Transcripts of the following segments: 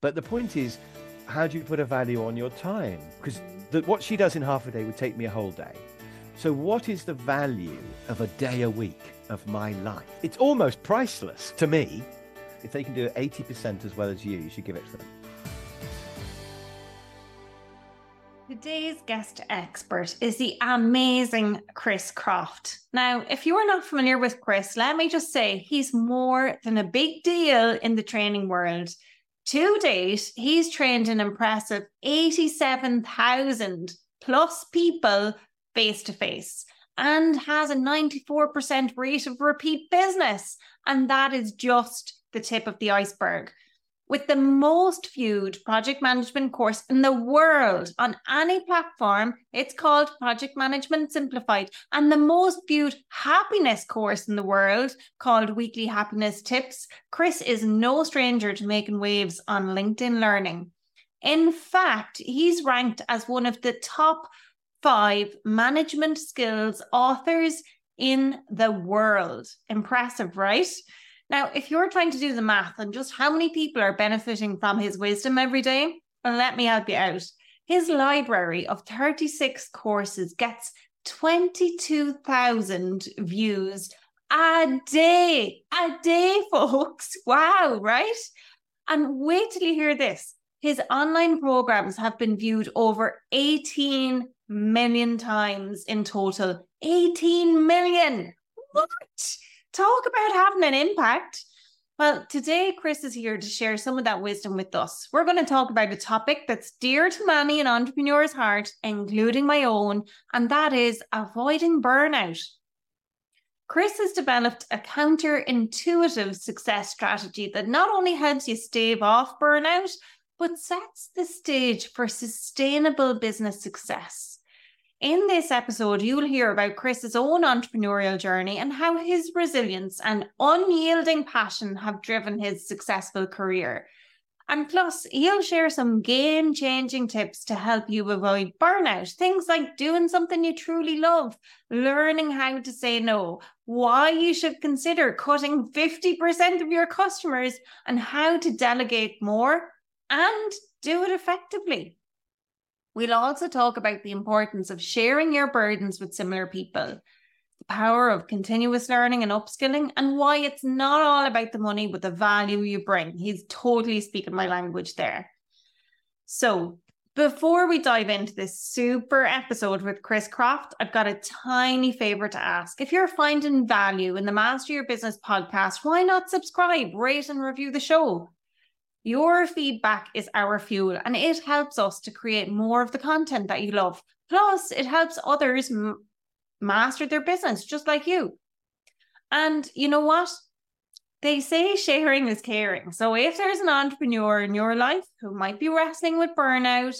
But the point is, how do you put a value on your time? Because what she does in half a day would take me a whole day. So, what is the value of a day a week of my life? It's almost priceless to me. If they can do it 80% as well as you, you should give it to them. Today's guest expert is the amazing Chris Croft. Now, if you are not familiar with Chris, let me just say he's more than a big deal in the training world. To date, he's trained an impressive 87,000 plus people face to face and has a 94% rate of repeat business. And that is just the tip of the iceberg with the most viewed project management course in the world on any platform. It's called Project Management Simplified, and the most viewed happiness course in the world called Weekly Happiness Tips. Chris is no stranger to making waves on LinkedIn Learning. In fact, he's ranked as one of the top five management skills authors in the world. Impressive, right? Now, if you're trying to do the math on just how many people are benefiting from his wisdom every day, well, let me help you out. His library of 36 courses gets 22,000 views a day. A day, folks. Wow, right? And wait till you hear this. His online programs have been viewed over 18 million times in total. 18 million. What? Talk about having an impact. Well, today Chris is here to share some of that wisdom with us. We're going to talk about a topic that's dear to many an entrepreneur's heart, including my own, and that is avoiding burnout. Chris has developed a counterintuitive success strategy that not only helps you stave off burnout, but sets the stage for sustainable business success. In this episode, you'll hear about Chris's own entrepreneurial journey and how his resilience and unyielding passion have driven his successful career. And plus, he'll share some game changing tips to help you avoid burnout. Things like doing something you truly love, learning how to say no, why you should consider cutting 50% of your customers, and how to delegate more and do it effectively. We'll also talk about the importance of sharing your burdens with similar people, the power of continuous learning and upskilling, and why it's not all about the money, but the value you bring. He's totally speaking my language there. So, before we dive into this super episode with Chris Croft, I've got a tiny favor to ask. If you're finding value in the Master Your Business podcast, why not subscribe, rate, and review the show? Your feedback is our fuel and it helps us to create more of the content that you love. Plus, it helps others m- master their business just like you. And you know what? They say sharing is caring. So if there's an entrepreneur in your life who might be wrestling with burnout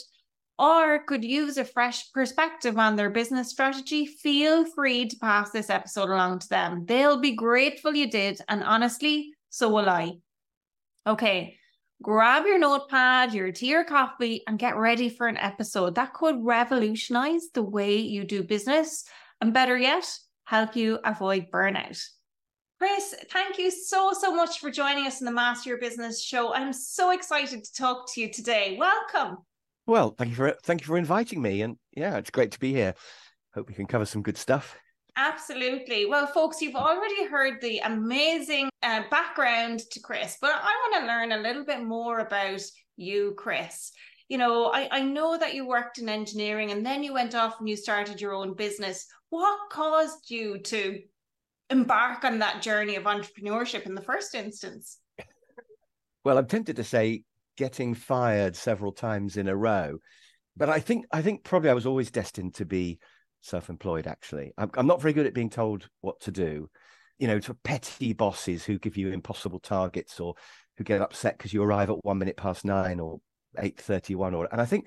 or could use a fresh perspective on their business strategy, feel free to pass this episode along to them. They'll be grateful you did. And honestly, so will I. Okay, grab your notepad, your tea or coffee, and get ready for an episode that could revolutionize the way you do business and better yet, help you avoid burnout. Chris, thank you so, so much for joining us in the Master Your Business show. I'm so excited to talk to you today. Welcome. Well, thank you for thank you for inviting me. And yeah, it's great to be here. Hope we can cover some good stuff. Absolutely. Well, folks, you've already heard the amazing uh, background to Chris, but I want to learn a little bit more about you, Chris. You know, I, I know that you worked in engineering and then you went off and you started your own business. What caused you to embark on that journey of entrepreneurship in the first instance? Well, I'm tempted to say getting fired several times in a row, but I think I think probably I was always destined to be self-employed actually. I'm, I'm, not very good at being told what to do. You know to petty bosses who give you impossible targets or who get upset because you arrive at one minute past nine or 8.31 or and i think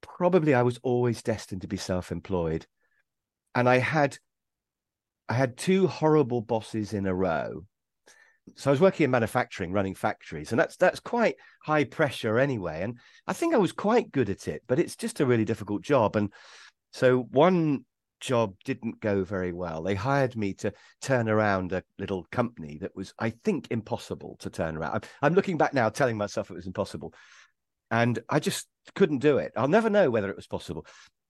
probably i was always destined to be self-employed. And i had i had two horrible bosses in a row. So i was working in manufacturing running factories and that's that's quite high pressure anyway. And i think i was quite good at it but it's just a really difficult job. And so one job didn't go very well. They hired me to turn around a little company that was, I think, impossible to turn around. I'm, I'm looking back now, telling myself it was impossible. And I just couldn't do it. I'll never know whether it was possible.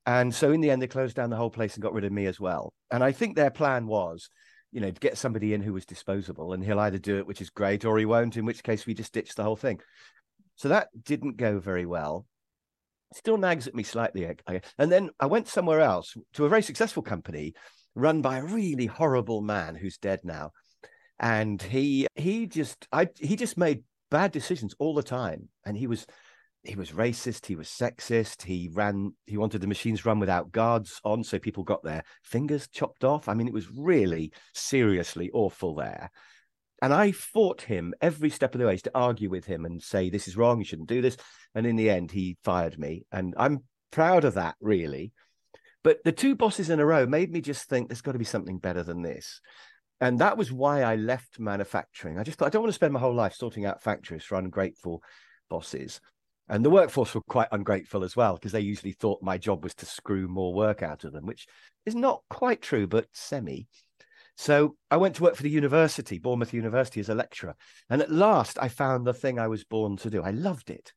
And so in the end, they closed down the whole place and got rid of me as well. And I think their plan was, you know, to get somebody in who was disposable and he'll either do it, which is great, or he won't, in which case we just ditch the whole thing. So that didn't go very well still nags at me slightly. And then I went somewhere else to a very successful company run by a really horrible man who's dead now. And he he just I he just made bad decisions all the time. And he was he was racist, he was sexist, he ran he wanted the machines run without guards on, so people got their fingers chopped off. I mean, it was really seriously awful there. And I fought him every step of the way to argue with him and say, this is wrong, you shouldn't do this. And in the end, he fired me. And I'm proud of that, really. But the two bosses in a row made me just think there's got to be something better than this. And that was why I left manufacturing. I just thought I don't want to spend my whole life sorting out factories for ungrateful bosses. And the workforce were quite ungrateful as well, because they usually thought my job was to screw more work out of them, which is not quite true, but semi. So I went to work for the university, Bournemouth University, as a lecturer. And at last I found the thing I was born to do. I loved it.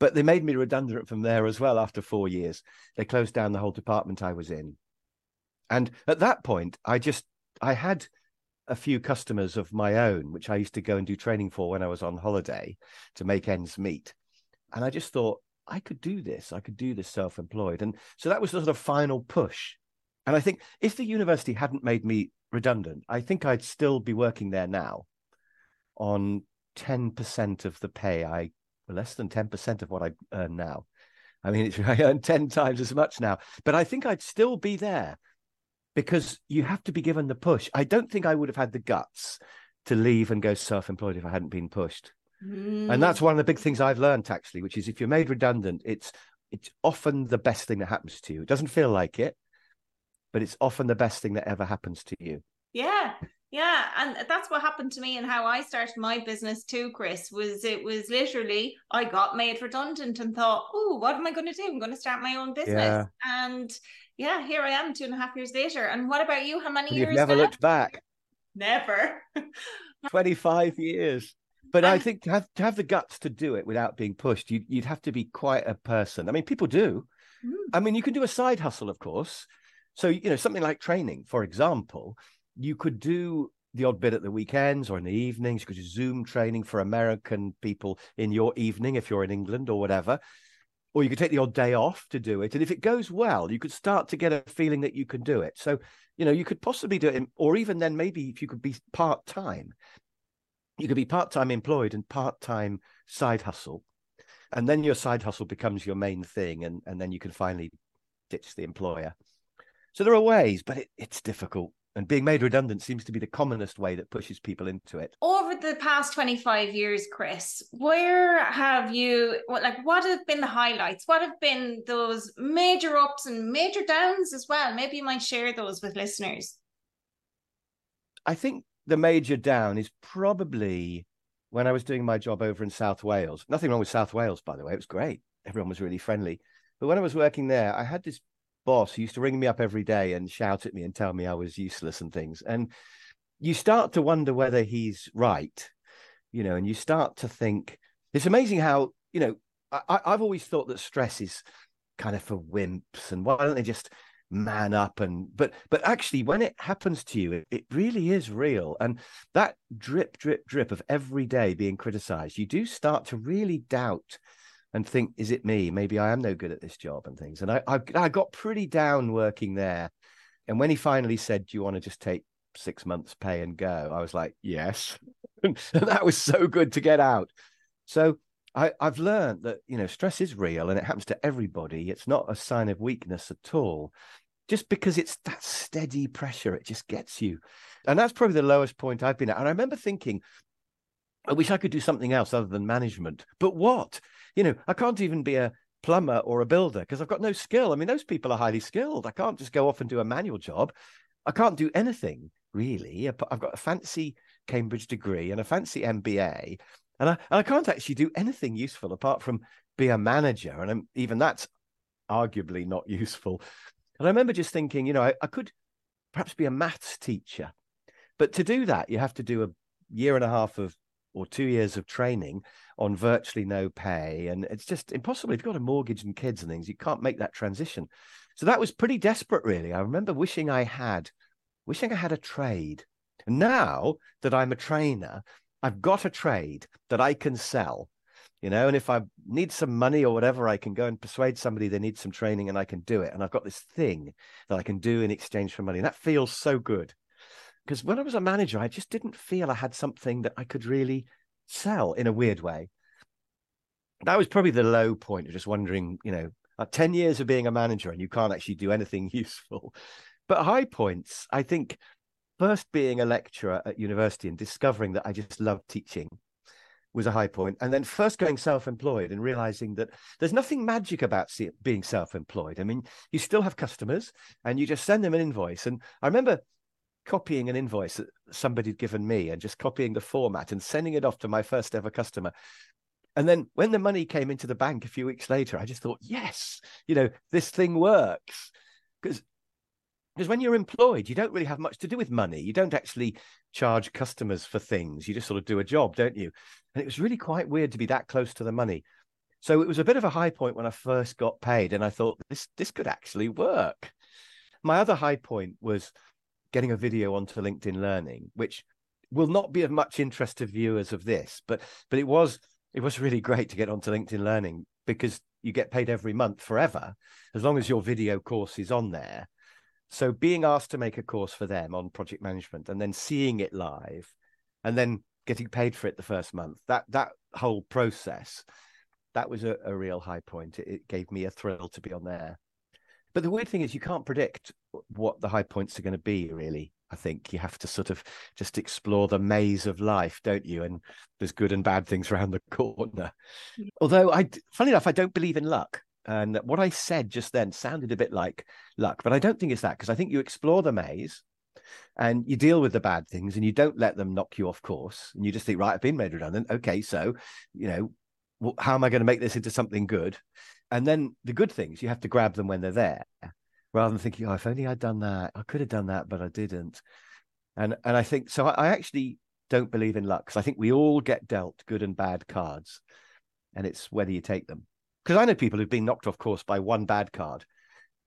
But they made me redundant from there as well after four years. They closed down the whole department I was in. And at that point, I just, I had a few customers of my own, which I used to go and do training for when I was on holiday to make ends meet. And I just thought, I could do this. I could do this self employed. And so that was the sort of final push. And I think if the university hadn't made me redundant, I think I'd still be working there now on 10% of the pay I, less than 10% of what I earn now. I mean, it's, I earn 10 times as much now, but I think I'd still be there because you have to be given the push. I don't think I would have had the guts to leave and go self employed if I hadn't been pushed. Mm. And that's one of the big things I've learned actually, which is if you're made redundant, it's it's often the best thing that happens to you. It doesn't feel like it, but it's often the best thing that ever happens to you. Yeah. Yeah, and that's what happened to me and how I started my business too, Chris. Was it was literally I got made redundant and thought, oh, what am I going to do? I'm going to start my own business. Yeah. And yeah, here I am two and a half years later. And what about you? How many and years? You've never now? looked back. Never. 25 years. But I think to have to have the guts to do it without being pushed, you'd, you'd have to be quite a person. I mean, people do. Mm. I mean, you can do a side hustle, of course, so, you know, something like training, for example, you could do the odd bit at the weekends or in the evenings. You could do Zoom training for American people in your evening if you're in England or whatever. Or you could take the odd day off to do it. And if it goes well, you could start to get a feeling that you can do it. So, you know, you could possibly do it, in, or even then, maybe if you could be part time, you could be part time employed and part time side hustle. And then your side hustle becomes your main thing. And, and then you can finally ditch the employer. So there are ways, but it, it's difficult. And being made redundant seems to be the commonest way that pushes people into it. Over the past 25 years, Chris, where have you, like, what have been the highlights? What have been those major ups and major downs as well? Maybe you might share those with listeners. I think the major down is probably when I was doing my job over in South Wales. Nothing wrong with South Wales, by the way. It was great. Everyone was really friendly. But when I was working there, I had this boss used to ring me up every day and shout at me and tell me I was useless and things. And you start to wonder whether he's right, you know, and you start to think it's amazing how, you know, I, I've always thought that stress is kind of for wimps and why don't they just man up and but but actually when it happens to you it, it, really is real and that drip drip drip of every day being criticized you do start to really doubt and think, is it me? Maybe I am no good at this job and things. And I, I, I got pretty down working there. And when he finally said, "Do you want to just take six months' pay and go?" I was like, "Yes," and that was so good to get out. So I, I've learned that you know stress is real and it happens to everybody. It's not a sign of weakness at all. Just because it's that steady pressure, it just gets you. And that's probably the lowest point I've been at. And I remember thinking, I wish I could do something else other than management. But what? You know, I can't even be a plumber or a builder because I've got no skill. I mean, those people are highly skilled. I can't just go off and do a manual job. I can't do anything really. I've got a fancy Cambridge degree and a fancy MBA, and I, and I can't actually do anything useful apart from be a manager. And I'm, even that's arguably not useful. And I remember just thinking, you know, I, I could perhaps be a maths teacher, but to do that, you have to do a year and a half of or two years of training on virtually no pay. And it's just impossible. If you've got a mortgage and kids and things, you can't make that transition. So that was pretty desperate, really. I remember wishing I had, wishing I had a trade. And now that I'm a trainer, I've got a trade that I can sell, you know, and if I need some money or whatever, I can go and persuade somebody they need some training and I can do it. And I've got this thing that I can do in exchange for money. And that feels so good because when I was a manager, I just didn't feel I had something that I could really sell in a weird way. That was probably the low point of just wondering, you know, uh, 10 years of being a manager and you can't actually do anything useful. But high points, I think, first being a lecturer at university and discovering that I just love teaching was a high point. And then first going self employed and realizing that there's nothing magic about being self employed. I mean, you still have customers and you just send them an invoice. And I remember copying an invoice that somebody had given me and just copying the format and sending it off to my first ever customer. And then when the money came into the bank a few weeks later, I just thought, yes, you know, this thing works. Because because when you're employed, you don't really have much to do with money. You don't actually charge customers for things. You just sort of do a job, don't you? And it was really quite weird to be that close to the money. So it was a bit of a high point when I first got paid, and I thought this this could actually work. My other high point was getting a video onto LinkedIn Learning, which will not be of much interest to viewers of this, but but it was it was really great to get onto LinkedIn Learning because you get paid every month forever as long as your video course is on there. So being asked to make a course for them on project management and then seeing it live and then getting paid for it the first month, that that whole process, that was a, a real high point. It, it gave me a thrill to be on there. But the weird thing is, you can't predict what the high points are going to be, really. I think you have to sort of just explore the maze of life, don't you? And there's good and bad things around the corner. Although, I, funny enough, I don't believe in luck. And what I said just then sounded a bit like luck, but I don't think it's that because I think you explore the maze and you deal with the bad things and you don't let them knock you off course. And you just think, right, I've been made redundant. Okay, so, you know, how am I going to make this into something good? And then the good things, you have to grab them when they're there rather than thinking, oh, if only I'd done that, I could have done that, but I didn't. And and I think so. I, I actually don't believe in luck because I think we all get dealt good and bad cards, and it's whether you take them. Because I know people who've been knocked off course by one bad card.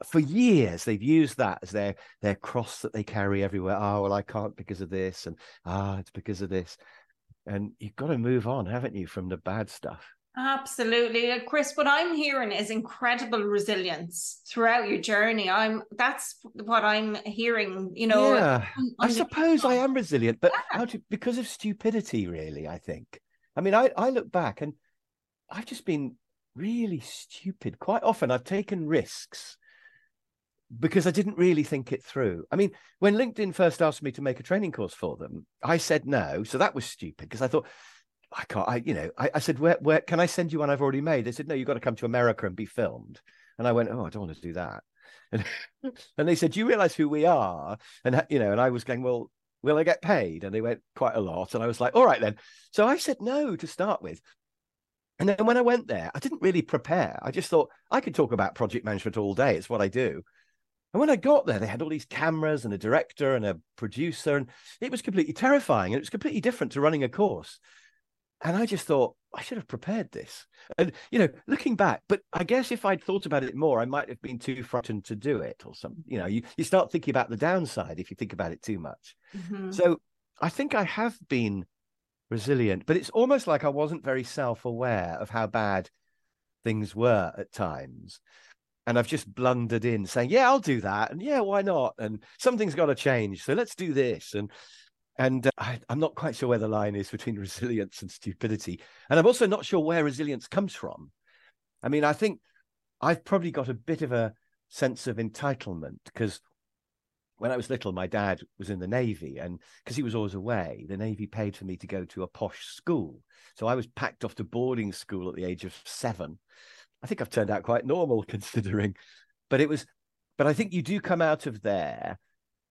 For years, they've used that as their their cross that they carry everywhere. Oh well, I can't because of this, and ah, it's because of this. And you've got to move on, haven't you, from the bad stuff? Absolutely. Uh, Chris, what I'm hearing is incredible resilience throughout your journey. I'm that's what I'm hearing, you know. Yeah, I suppose I am resilient, but yeah. to, because of stupidity, really, I think. I mean, I, I look back and I've just been really stupid. Quite often I've taken risks because I didn't really think it through. I mean, when LinkedIn first asked me to make a training course for them, I said no. So that was stupid because I thought, I can't, I, you know, I, I, said, where, where can I send you one I've already made? They said, no, you've got to come to America and be filmed. And I went, oh, I don't want to do that. And, and they said, do you realize who we are? And, you know, and I was going, well, will I get paid? And they went quite a lot. And I was like, all right, then. So I said no to start with. And then when I went there, I didn't really prepare. I just thought I could talk about project management all day. It's what I do. And when I got there, they had all these cameras and a director and a producer, and it was completely terrifying. And it was completely different to running a course. And I just thought, I should have prepared this. And, you know, looking back, but I guess if I'd thought about it more, I might have been too frightened to do it or something. You know, you, you start thinking about the downside if you think about it too much. Mm-hmm. So I think I have been resilient, but it's almost like I wasn't very self aware of how bad things were at times. And I've just blundered in saying, yeah, I'll do that. And yeah, why not? And something's got to change. So let's do this. And and uh, I, am not quite sure where the line is between resilience and stupidity. And I'm also not sure where resilience comes from. I mean, I think I've probably got a bit of a sense of entitlement because when I was little, my dad was in the Navy, and because he was always away, the Navy paid for me to go to a posh school. So I was packed off to boarding school at the age of seven. I think I've turned out quite normal considering, but it was, but I think you do come out of there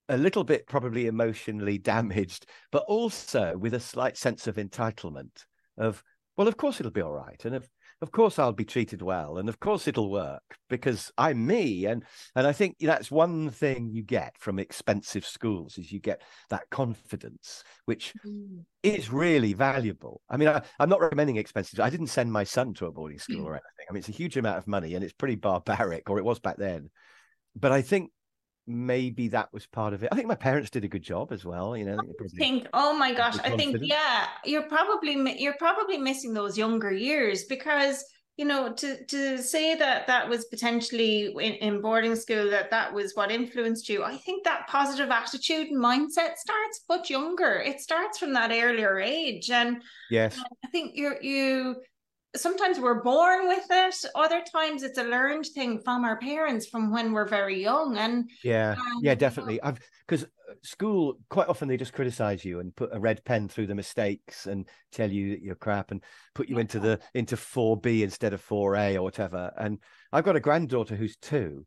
a little bit probably emotionally damaged, but also with a slight sense of entitlement of, well, of course it'll be all right. And if of course I'll be treated well, and of course it'll work because I'm me. And and I think that's one thing you get from expensive schools is you get that confidence, which mm. is really valuable. I mean, I, am not recommending expensive. I didn't send my son to a boarding school or anything. I mean, it's a huge amount of money, and it's pretty barbaric, or it was back then. But I think maybe that was part of it. I think my parents did a good job as well. You know, I think, oh my gosh, I think yeah, you're probably you're probably missing those younger years because you know to to say that that was potentially in, in boarding school that that was what influenced you. I think that positive attitude and mindset starts much younger. It starts from that earlier age, and yes, I think you're you sometimes we're born with it. Other times it's a learned thing from our parents from when we're very young and yeah. um, yeah definitely. I've because uh, school quite often they just criticize you and put a red pen through the mistakes and tell you that you're crap and put you yeah. into the into 4b instead of 4a or whatever. And i've got a granddaughter who's two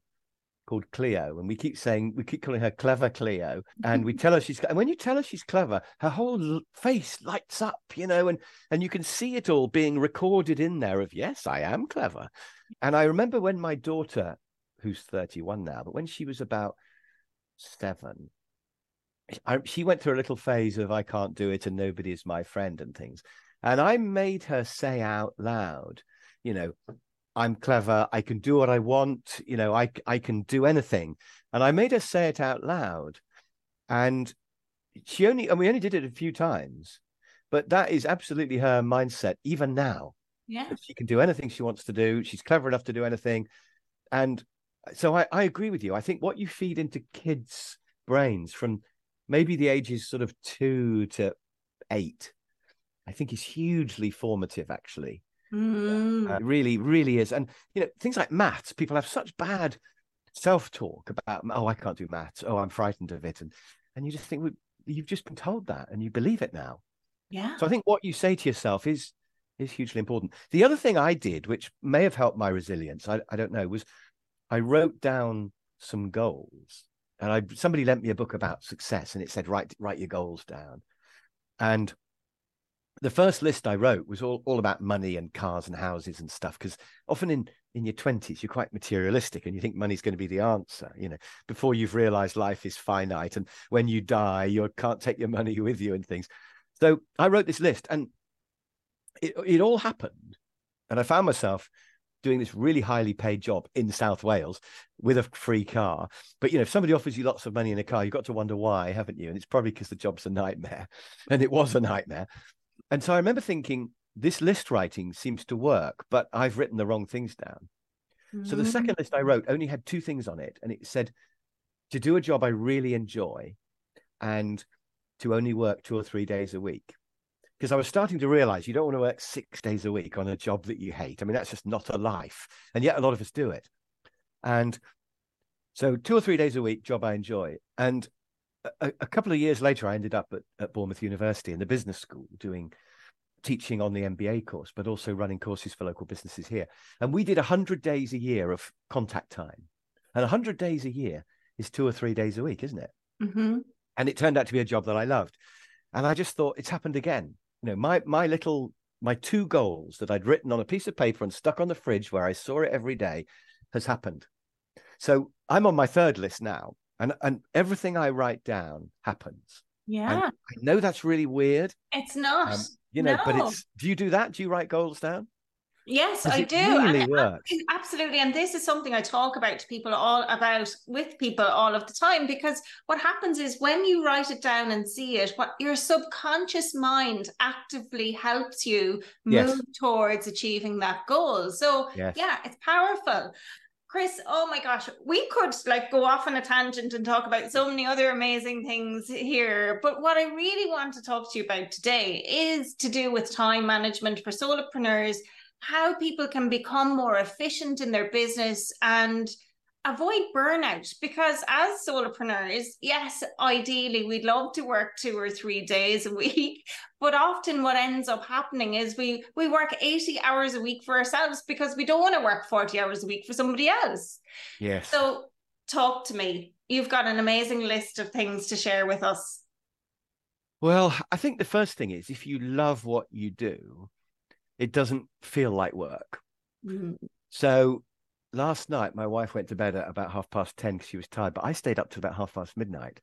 called Cleo, and we keep saying we keep calling her clever Cleo, and we tell her she's and when you tell her she's clever, her whole face lights up, you know, and and you can see it all being recorded in there of yes, I am clever. And I remember when my daughter, who's 31 now, but when she was about seven, I, she went through a little phase of I can't do it and nobody is my friend and things. And I made her say out loud, you know, I'm clever. I can do what I want. You know, I I can do anything. And I made her say it out loud, and she only and we only did it a few times, but that is absolutely her mindset even now. Yeah, she can do anything she wants to do. She's clever enough to do anything, and so I, I agree with you. I think what you feed into kids' brains from maybe the ages sort of two to eight, I think is hugely formative actually. Mm. Uh, really, really is. And you know, things like maths, people have such bad self-talk about, oh, I can't do maths. Oh, I'm frightened of it. And and you just think well, you've just been told that and you believe it now. Yeah. So I think what you say to yourself is is hugely important. The other thing I did, which may have helped my resilience, I, I don't know, was I wrote down some goals. And I somebody lent me a book about success and it said write write your goals down. And the first list I wrote was all, all about money and cars and houses and stuff. Because often in, in your 20s, you're quite materialistic and you think money's going to be the answer, you know, before you've realized life is finite. And when you die, you can't take your money with you and things. So I wrote this list and it, it all happened. And I found myself doing this really highly paid job in South Wales with a free car. But you know, if somebody offers you lots of money in a car, you've got to wonder why, haven't you? And it's probably because the job's a nightmare. And it was a nightmare. And so I remember thinking, this list writing seems to work, but I've written the wrong things down. Mm-hmm. So the second list I wrote only had two things on it. And it said to do a job I really enjoy and to only work two or three days a week. Because I was starting to realize you don't want to work six days a week on a job that you hate. I mean, that's just not a life. And yet a lot of us do it. And so two or three days a week, job I enjoy. And a, a, couple of years later, I ended up at, at Bournemouth University in the business school doing teaching on the MBA course, but also running courses for local businesses here. And we did 100 days a year of contact time. And 100 days a year is two or three days a week, isn't it? Mm-hmm. And it turned out to be a job that I loved. And I just thought it's happened again. You know, my my little my two goals that I'd written on a piece of paper and stuck on the fridge where I saw it every day has happened. So I'm on my third list now and and everything I write down happens. Yeah, and I know that's really weird. It's not, um, you know, no. but it's. Do you do that? Do you write goals down? Yes, I do. Really works. Absolutely. And this is something I talk about to people all about with people all of the time because what happens is when you write it down and see it, what your subconscious mind actively helps you move yes. towards achieving that goal. So yes. yeah, it's powerful. Chris, oh my gosh, we could like go off on a tangent and talk about so many other amazing things here. But what I really want to talk to you about today is to do with time management for solopreneurs, how people can become more efficient in their business and avoid burnout because as solopreneurs yes ideally we'd love to work two or three days a week but often what ends up happening is we we work 80 hours a week for ourselves because we don't want to work 40 hours a week for somebody else yes so talk to me you've got an amazing list of things to share with us well i think the first thing is if you love what you do it doesn't feel like work. Mm. So last night, my wife went to bed at about half past 10 because she was tired, but I stayed up to about half past midnight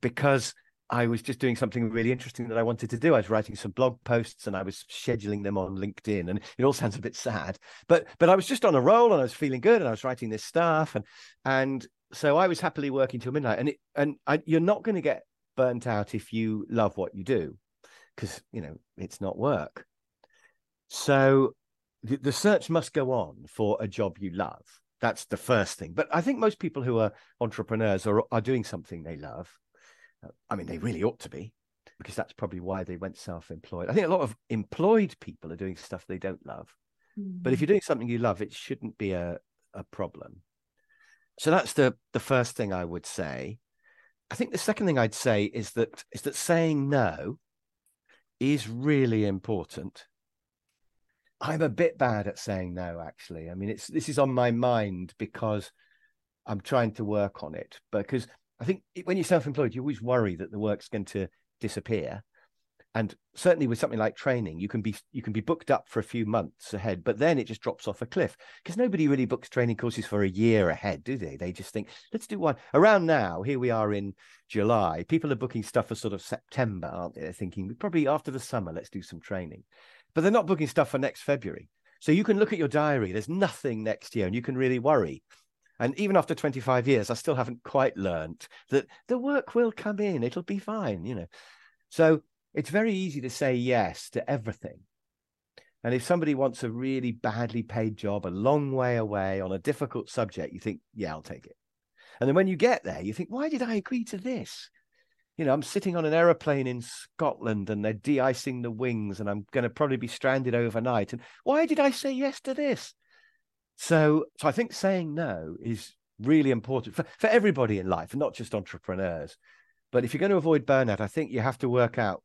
because I was just doing something really interesting that I wanted to do. I was writing some blog posts and I was scheduling them on LinkedIn, and it all sounds a bit sad, but but I was just on a roll and I was feeling good, and I was writing this stuff, and and so I was happily working till midnight, and it and I, you're not going to get burnt out if you love what you do, because you know it's not work. So the, search must go on for a job you love. That's the first thing. But I think most people who are entrepreneurs are are doing something they love I mean, they really ought to be, because that's probably why they went self-employed. I think a lot of employed people are doing stuff they don't love. Mm-hmm. But if mm. you're doing something you love, it shouldn't be a, a problem. So that's the the first thing I would say. I think the second thing I'd say is that is that saying no is really important. I'm a bit bad at saying no, actually. I mean, it's this is on my mind because I'm trying to work on it. Because I think when you're self-employed, you always worry that the work's going to disappear. And certainly with something like training, you can be you can be booked up for a few months ahead, but then it just drops off a cliff because nobody really books training courses for a year ahead, do they? They just think, let's do one. Around now, here we are in July. People are booking stuff for sort of September, aren't they? They're thinking probably after the summer, let's do some training. But they're not booking stuff for next February. So you can look at your diary, there's nothing next year, and you can really worry. And even after 25 years, I still haven't quite learnt that the work will come in, it'll be fine, you know. So it's very easy to say yes to everything. And if somebody wants a really badly paid job a long way away on a difficult subject, you think, yeah, I'll take it. And then when you get there, you think, why did I agree to this? You know, I'm sitting on an aeroplane in Scotland and they're de icing the wings and I'm going to probably be stranded overnight. And why did I say yes to this? So, so I think saying no is really important for, for everybody in life, not just entrepreneurs. But if you're going to avoid burnout, I think you have to work out,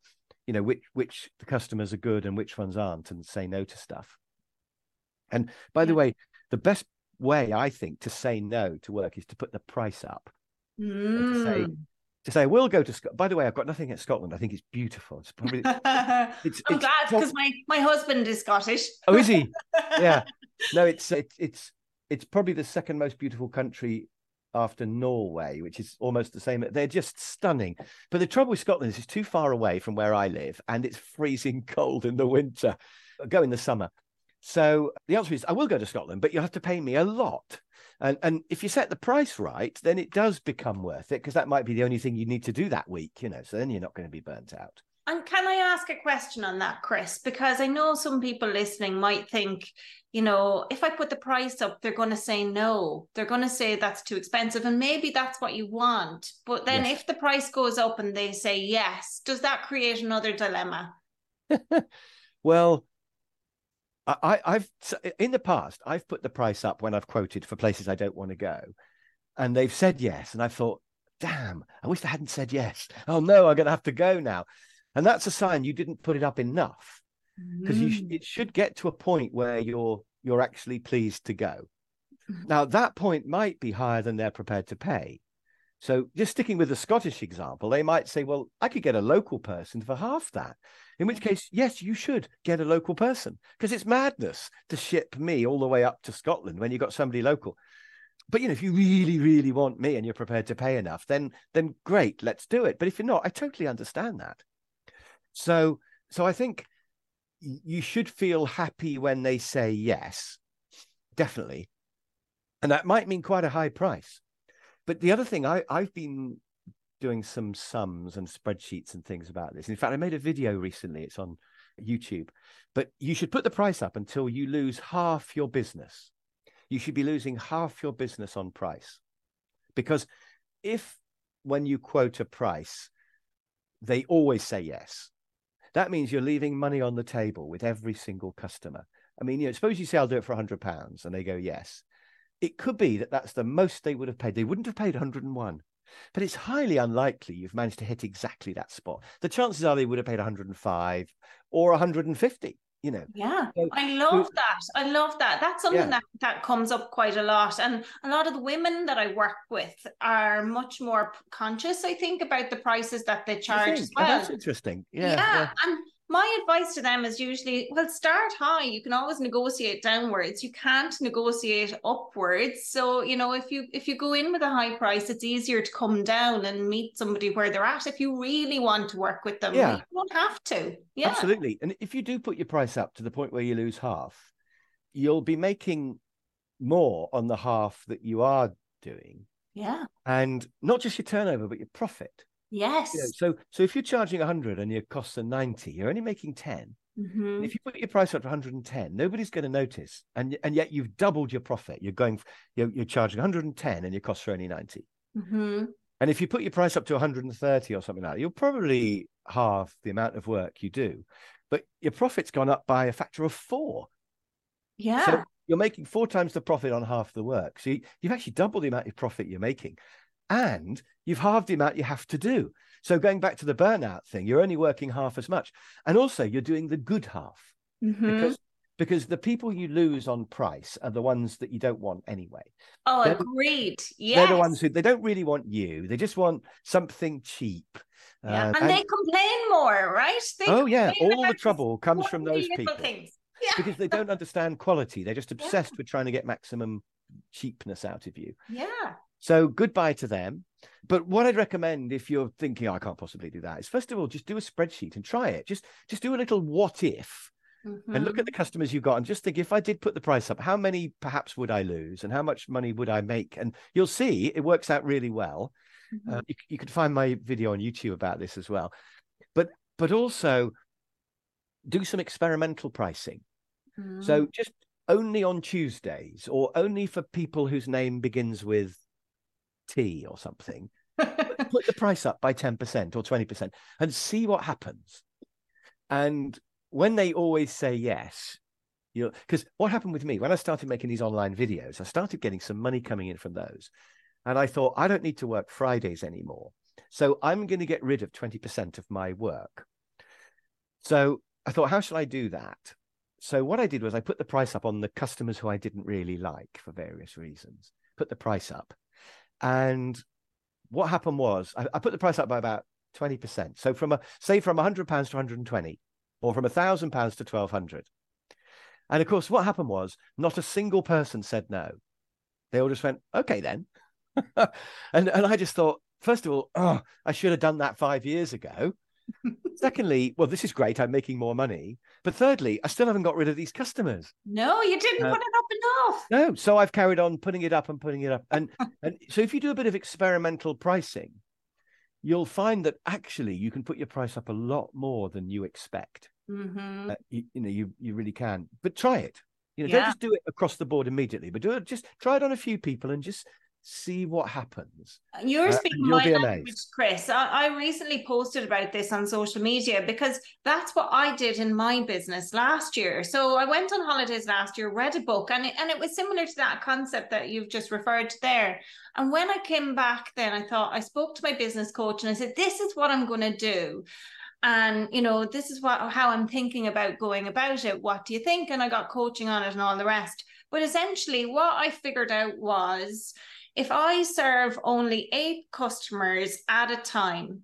you know, which which the customers are good and which ones aren't, and say no to stuff. And by yeah. the way, the best way I think to say no to work is to put the price up. Mm. To say, mm. To say I will go to Scotland. By the way, I've got nothing at Scotland. I think it's beautiful. It's probably. It's, I'm it's, glad because my my husband is Scottish. Oh, is he? Yeah no, it's it's it's it's probably the second most beautiful country after Norway, which is almost the same. They're just stunning. But the trouble with Scotland is it's too far away from where I live and it's freezing cold in the winter. go in the summer. So the answer is I will go to Scotland, but you'll have to pay me a lot. And and if you set the price right, then it does become worth it because that might be the only thing you need to do that week, you know. So then you're not going to be burnt out. And can I ask a question on that, Chris? Because I know some people listening might think, you know, if I put the price up, they're going to say no. They're going to say that's too expensive. And maybe that's what you want. But then yes. if the price goes up and they say yes, does that create another dilemma? well, I, I've in the past, I've put the price up when I've quoted for places I don't want to go. And they've said yes. And I thought, damn, I wish they hadn't said yes. Oh no, I'm going to have to go now and that's a sign you didn't put it up enough because mm. it should get to a point where you're you're actually pleased to go mm-hmm. now that point might be higher than they're prepared to pay so just sticking with the scottish example they might say well i could get a local person for half that in which case yes you should get a local person because it's madness to ship me all the way up to scotland when you've got somebody local. But you know if you really really want me and you're prepared to pay enough then then great let's do it. But if you're not i totally understand that. So, so I think you should feel happy when they say yes, definitely, and that might mean quite a high price. But the other thing, I I've been doing some sums and spreadsheets and things about this. In fact, I made a video recently. It's on YouTube. But you should put the price up until you lose half your business. You should be losing half your business on price. Because if when you quote a price, they always say yes, that means you're leaving money on the table with every single customer. I mean, you know, suppose you say I'll do it for 100 pounds and they go yes. It could be that that's the most they would have paid. They wouldn't have paid 101. But it's highly unlikely you've managed to hit exactly that spot. The chances are they would have paid 105 or 150 you know yeah so, i love so, that i love that that's something yeah. that that comes up quite a lot and a lot of the women that i work with are much more conscious i think about the prices that they charge as well. Oh, that's interesting yeah, yeah, yeah. and my advice to them is usually well start high. You can always negotiate downwards. You can't negotiate upwards. So you know if you if you go in with a high price it's easier to come down and meet somebody where they're at if you really want to work with them. Yeah. you don't have to. Yeah. Absolutely. And if you do put your price up to the point where you lose half you'll be making more on the half that you are doing. Yeah. And not just your turnover but your profit Yes. You know, so so if you're charging 100 and your costs are 90, you're only making 10. Mm-hmm. If you put your price up to 110, nobody's going to notice, and and yet you've doubled your profit. You're going, you're, you're charging 110, and your costs are only 90. Mm-hmm. And if you put your price up to 130 or something like that, you'll probably halve the amount of work you do, but your profit's gone up by a factor of four. Yeah. So you're making four times the profit on half the work. So you, you've actually doubled the amount of profit you're making and you've halved the amount you have to do. So going back to the burnout thing, you're only working half as much, and also you're doing the good half mm-hmm. because because the people you lose on price are the ones that you don't want anyway. Oh, they're, agreed. Yeah, they're the ones who they don't really want you. They just want something cheap. Yeah, uh, and, and, they complain more, right? They oh yeah, all the trouble comes from those people yeah. because they don't understand quality. They're just obsessed yeah. with trying to get maximum cheapness out of you. Yeah. So goodbye to them. But what I'd recommend if you're thinking oh, I can't possibly do that is first of all just do a spreadsheet and try it. Just just do a little what if mm-hmm. and look at the mm-hmm. customers you've got and just think if I did put the price up, how many perhaps would I lose and how much money would I make? And you'll see it works out really well. Mm-hmm. Uh, you, you could find my video on YouTube about this as well. But but also do some experimental pricing. Mm-hmm. So just only on Tuesdays or only for people whose name begins with tea or something, put the price up by 10% or 20% and see what happens. And when they always say yes, you know, because what happened with me when I started making these online videos, I started getting some money coming in from those. And I thought, I don't need to work Fridays anymore. So I'm going to get rid of 20% of my work. So I thought, how shall I do that? So what I did was I put the price up on the customers who I didn't really like for various reasons, put the price up. And what happened was I, I put the price up by about 20%. So from a say from 100 pounds to 120 or from a thousand pounds to 1200. And of course, what happened was not a single person said no. They all just went, okay, then. and, and I just thought, first of all, oh, I should have done that five years ago. Secondly, well, this is great. I'm making more money. But thirdly, I still haven't got rid of these customers. No, you didn't uh, put enough. No, so I've carried on putting it up and putting it up. And and so if you do a bit of experimental pricing, you'll find that actually you can put your price up a lot more than you expect. Mm-hmm. Uh, you, you, know, you you really can. But try it. You know, yeah. don't just do it across the board immediately, but do it. Just try it on a few people and just see what happens. You're uh, speaking my language, Chris. I, I, recently posted about this on social media because that's what I did in my business last year. So I went on holidays last year, read a book, and it, and it was similar to that concept that you've just referred to there. And when I came back, then I thought I spoke to my business coach and I said, "This is what I'm going to do." and you know this is what how i'm thinking about going about it what do you think and i got coaching on it and all the rest but essentially what i figured out was if I serve only eight customers at a time,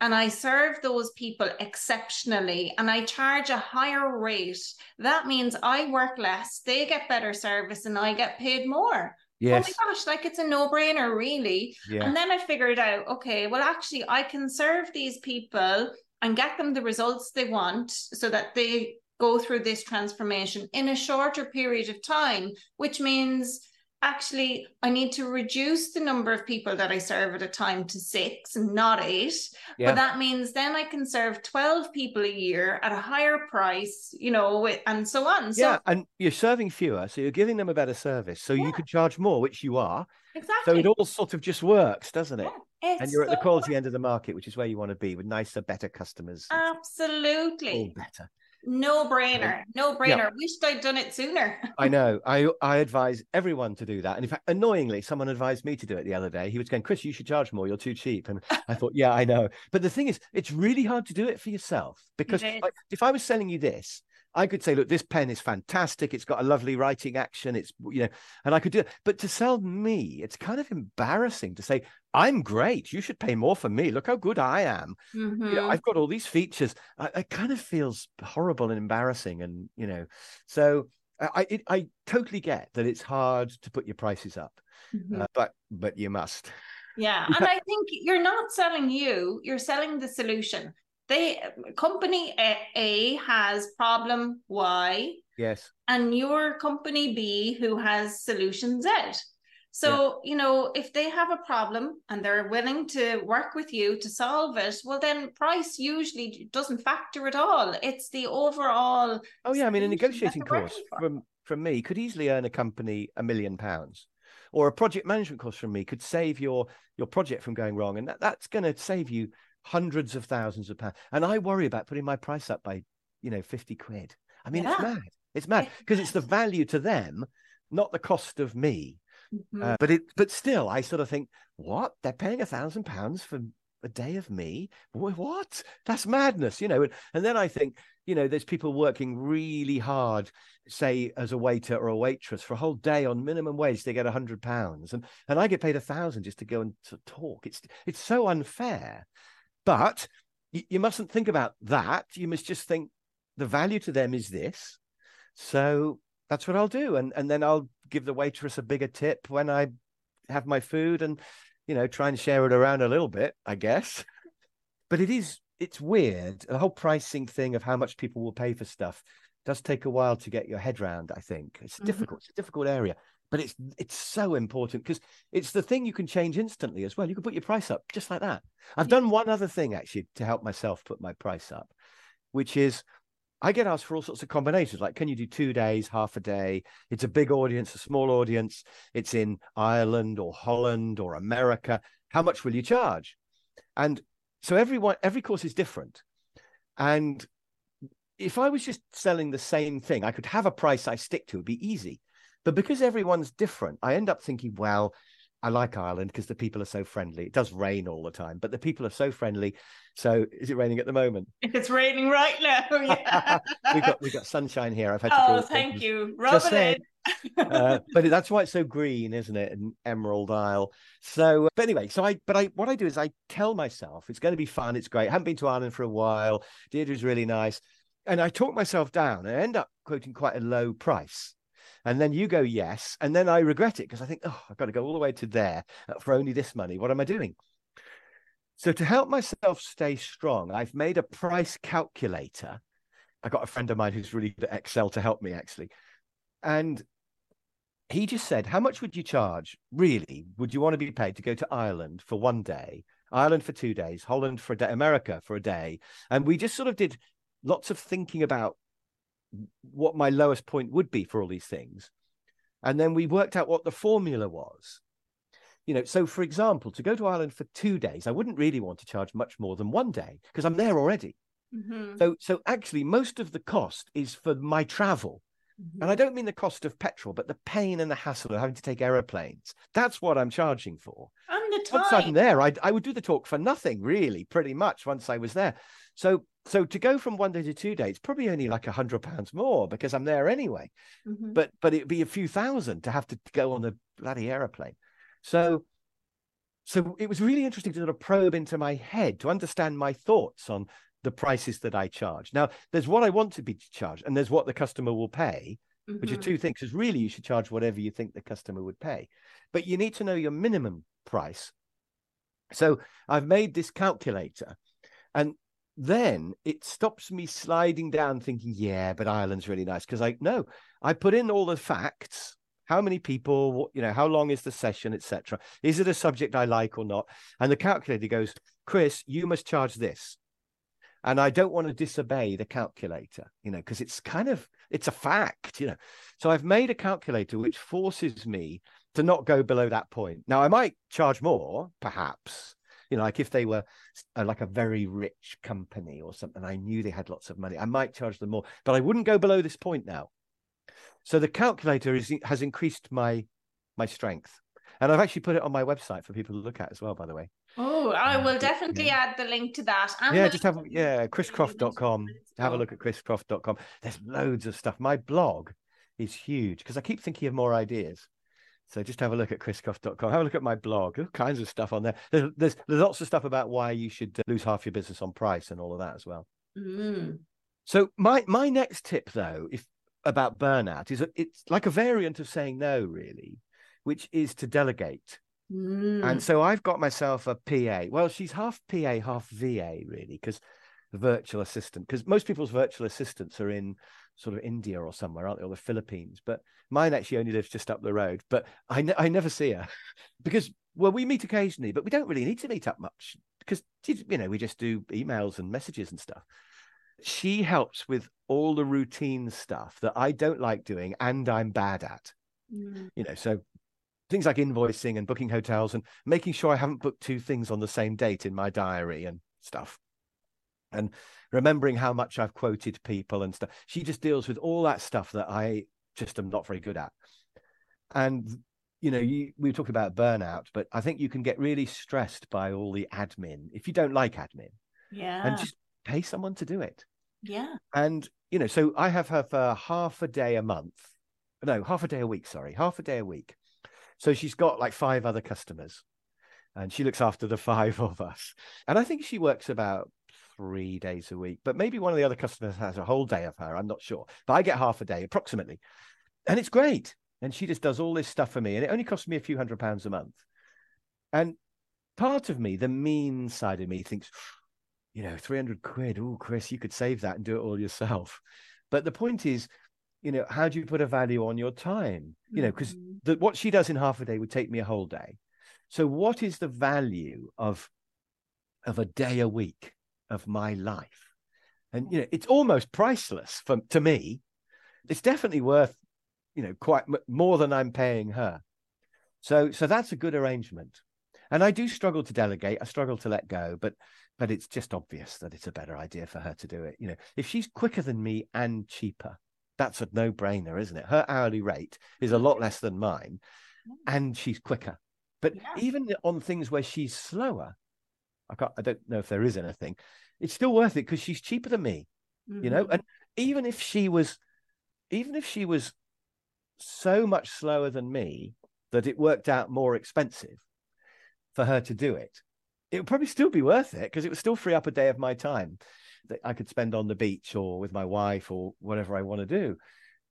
and I serve those people exceptionally and I charge a higher rate, that means I work less, they get better service, and I get paid more. Yes. Oh my gosh, like it's a no brainer, really. Yeah. And then I figured out, okay, well, actually, I can serve these people and get them the results they want so that they go through this transformation in a shorter period of time, which means actually I need to reduce the number of people that I serve at a time to six and not eight. Yeah. But that means then I can serve 12 people a year at a higher price, you know, and so on. So, yeah, and you're serving fewer, so you're giving them a better service. So yeah. you could charge more, which you are. Exactly. So it all sort of just works, doesn't it? Yeah, and you're at the quality end of the market, which is where you want to be with nicer, better customers. Absolutely. All better. No brainer. No brainer. Yeah. Wished I'd done it sooner. I know. I I advise everyone to do that. And in fact, annoyingly, someone advised me to do it the other day. He was going, Chris, you should charge more. You're too cheap. And I thought, yeah, I know. But the thing is, it's really hard to do it for yourself because if I was selling you this I could say, look, this pen is fantastic. It's got a lovely writing action. It's, you know, and I could do it. But to sell me, it's kind of embarrassing to say, I'm great. You should pay more for me. Look how good I am. Mhm. You know, I've got all these features. I, it kind of feels horrible and embarrassing. And, you know, so I, I, it, I totally get that it's hard to put your prices up, Mhm. uh, but, but you must. Yeah, and I think you're not selling you, you're selling the solution. They company A has problem Y Yes. and your company B who has solution Z. So, you know, if they have a problem and they're willing to work with you to solve it, well then price usually doesn't factor at all. It's the overall Oh yeah, I mean, a negotiating course from from me could easily earn a company a million pounds, or a project management course from me could save your your project from going wrong, and that, that's going to save you hundreds of thousands of pounds. And I worry about putting my price up by you know fifty quid. I mean, it's mad. It's mad because it's the value to them, not the cost of me. Mhm. Uh, but it, but still, I sort of think, what? They're paying a thousand pounds for a day of me? What? That's madness, you know. And, and then I think, you know, there's people working really hard, say as a waiter or a waitress for a whole day on minimum wage. They get a hundred pounds, and and I get paid a thousand just to go and to talk. It's it's so unfair. But you, you mustn't think about that. You must just think the value to them is this. So that's what I'll do. And and then I'll give the waitress a bigger tip when I have my food and you know try and share it around a little bit, I guess. But it is it's weird. The whole pricing thing of how much people will pay for stuff does take a while to get your head round, I think. It's Mhm. difficult, it's a difficult area. But it's it's so important because it's the thing you can change instantly as well. You can put your price up just like that. I've Yeah. done one other thing actually to help myself put my price up, which is I get asked for all sorts of combinations. Like, can you do two days, half a day? It's a big audience, a small audience. It's in Ireland or Holland or America. How much will you charge? And so everyone, every course is different. And if I was just selling the same thing, I could have a price I stick to. It'd be easy. But because everyone's different, I end up thinking, well, I like Ireland because the people are so friendly. It does rain all the time, but the people are so friendly. So is it raining at the moment? It's raining right now. Yeah. we've got we've got sunshine here. I've had to oh, thank curtains. you. It uh, but that's why it's so green, isn't it? And Emerald Isle. So, but anyway, so I, but I, what I do is I tell myself it's going to be fun. It's great. I haven't been to Ireland for a while. Deirdre's really nice, and I talk myself down I end up quoting quite a low price. And then you go yes, and then I regret it because I think, oh, I've got to go all the way to there uh, for only this money. What am I doing? So to help myself stay strong, I've made a price calculator. I got a friend of mine who's really good at Excel to help me actually. And he just said, How much would you charge? Really? Would you want to be paid to go to Ireland for one day, Ireland for two days, Holland for a day, America for a day? And we just sort of did lots of thinking about what my lowest point would be for all these things. And then we worked out what the formula was. You know, so for example, to go to Ireland for two days, I wouldn't really want to charge much more than one day because I'm there already. Mhm, So, so actually, most of the cost is for my travel. mhm. And I don't mean the cost of petrol, but the pain and the hassle of having to take aeroplanes. That's what I'm charging for. And the Once I'm there, I, I would do the talk for nothing, really, pretty much. Once I was there, so so to go from one day to two days, probably only like a hundred pounds more because I'm there anyway. Mhm. But but it'd be a few thousand to have to go on the bloody aeroplane. So so it was really interesting to sort of probe into my head to understand my thoughts on the prices that I charge. Now, there's what I want to be charged, and there's what the customer will pay which are Mhm. two things. Because really, you should charge whatever you think the customer would pay, but you need to know your minimum price. So I've made this calculator, and then it stops me sliding down thinking, yeah, but Ireland's really nice because I know I put in all the facts. How many people, what- you know, how long is the session, etc. Is it a subject I like or not? And the calculator goes, Chris, you must charge this. And I don't want to disobey the calculator, you know, because it's kind of it's a fact, you know. So I've made a calculator which forces me to not go below that point. Now I might charge more, perhaps, you know, like if they were uh, like a very rich company or something, I knew they had lots of money, I might charge them more, but I wouldn't go below this point now. So the calculator is has increased my my strength, and I've actually put it on my website for people to look at as well. By the way, Oh, I Um, will but, definitely yeah. add the link to that. and yeah, just have yeah, chriscroft.com. Have a look at chriscroft.com. There's loads of stuff. My blog is huge because I keep thinking of more ideas. So just have a look at chriscroft.com. Have a look at my blog. All kinds of stuff on there. There's, there's there's lots of stuff about why you should uh, lose half your business on price and all of that as well. Mm. So my my next tip though, if about burnout, is it's like a variant of saying no, really, which is to delegate. Mm. And so I've got myself a PA. Well, she's half PA, half VA, really, because the virtual assistant. Because most people's virtual assistants are in sort of India or somewhere, aren't they, or the Philippines? But mine actually only lives just up the road. But I ne- I never see her because well, we meet occasionally, but we don't really need to meet up much because you know we just do emails and messages and stuff. She helps with all the routine stuff that I don't like doing and I'm bad at. Mm. You know, so things like invoicing and booking hotels and making sure I haven't booked two things on the same date in my diary and stuff. And remembering how much I've quoted people and stuff. She just deals with all that stuff that I just am not very good at. And you know, you we talked about burnout, but I think you can get really stressed by all the admin if you don't like admin Yeah. and just pay someone to do it. yeah. And you know, so I have her for half a day a month. No, half a day a week, sorry, half a day a week. So she's got like five other customers and she looks after the five of us. And I think she works about three days a week, but maybe one of the other customers has a whole day of her. I'm not sure, but I get half a day approximately. And it's great. And she just does all this stuff for me. And it only costs me a few hundred pounds a month. And part of me, the mean side of me, thinks, you know, 300 quid. Oh, Chris, you could save that and do it all yourself. But the point is, you know, how do you put a value on your time? You know, because Mhm. what she does in half a day would take me a whole day. So, what is the value of of a day a week of my life? And you know, it's almost priceless for to me. It's definitely worth, you know, quite m- more than I'm paying her. So, so that's a good arrangement. And I do struggle to delegate. I struggle to let go, but but it's just obvious that it's a better idea for her to do it. You know, if she's quicker than me and cheaper, that's a no-brainer, isn't it? Her hourly rate is a lot less than mine, mm. and she's quicker. But Yeah. even on things where she's slower, I can't. I don't know if there is anything. It's still worth it because she's cheaper than me. You know, Mhm. and even if she was, even if she was so much slower than me that it worked out more expensive for her to do it, it would probably still be worth it because it would still free up a day of my time that I could spend on the beach or with my wife or whatever I want to do.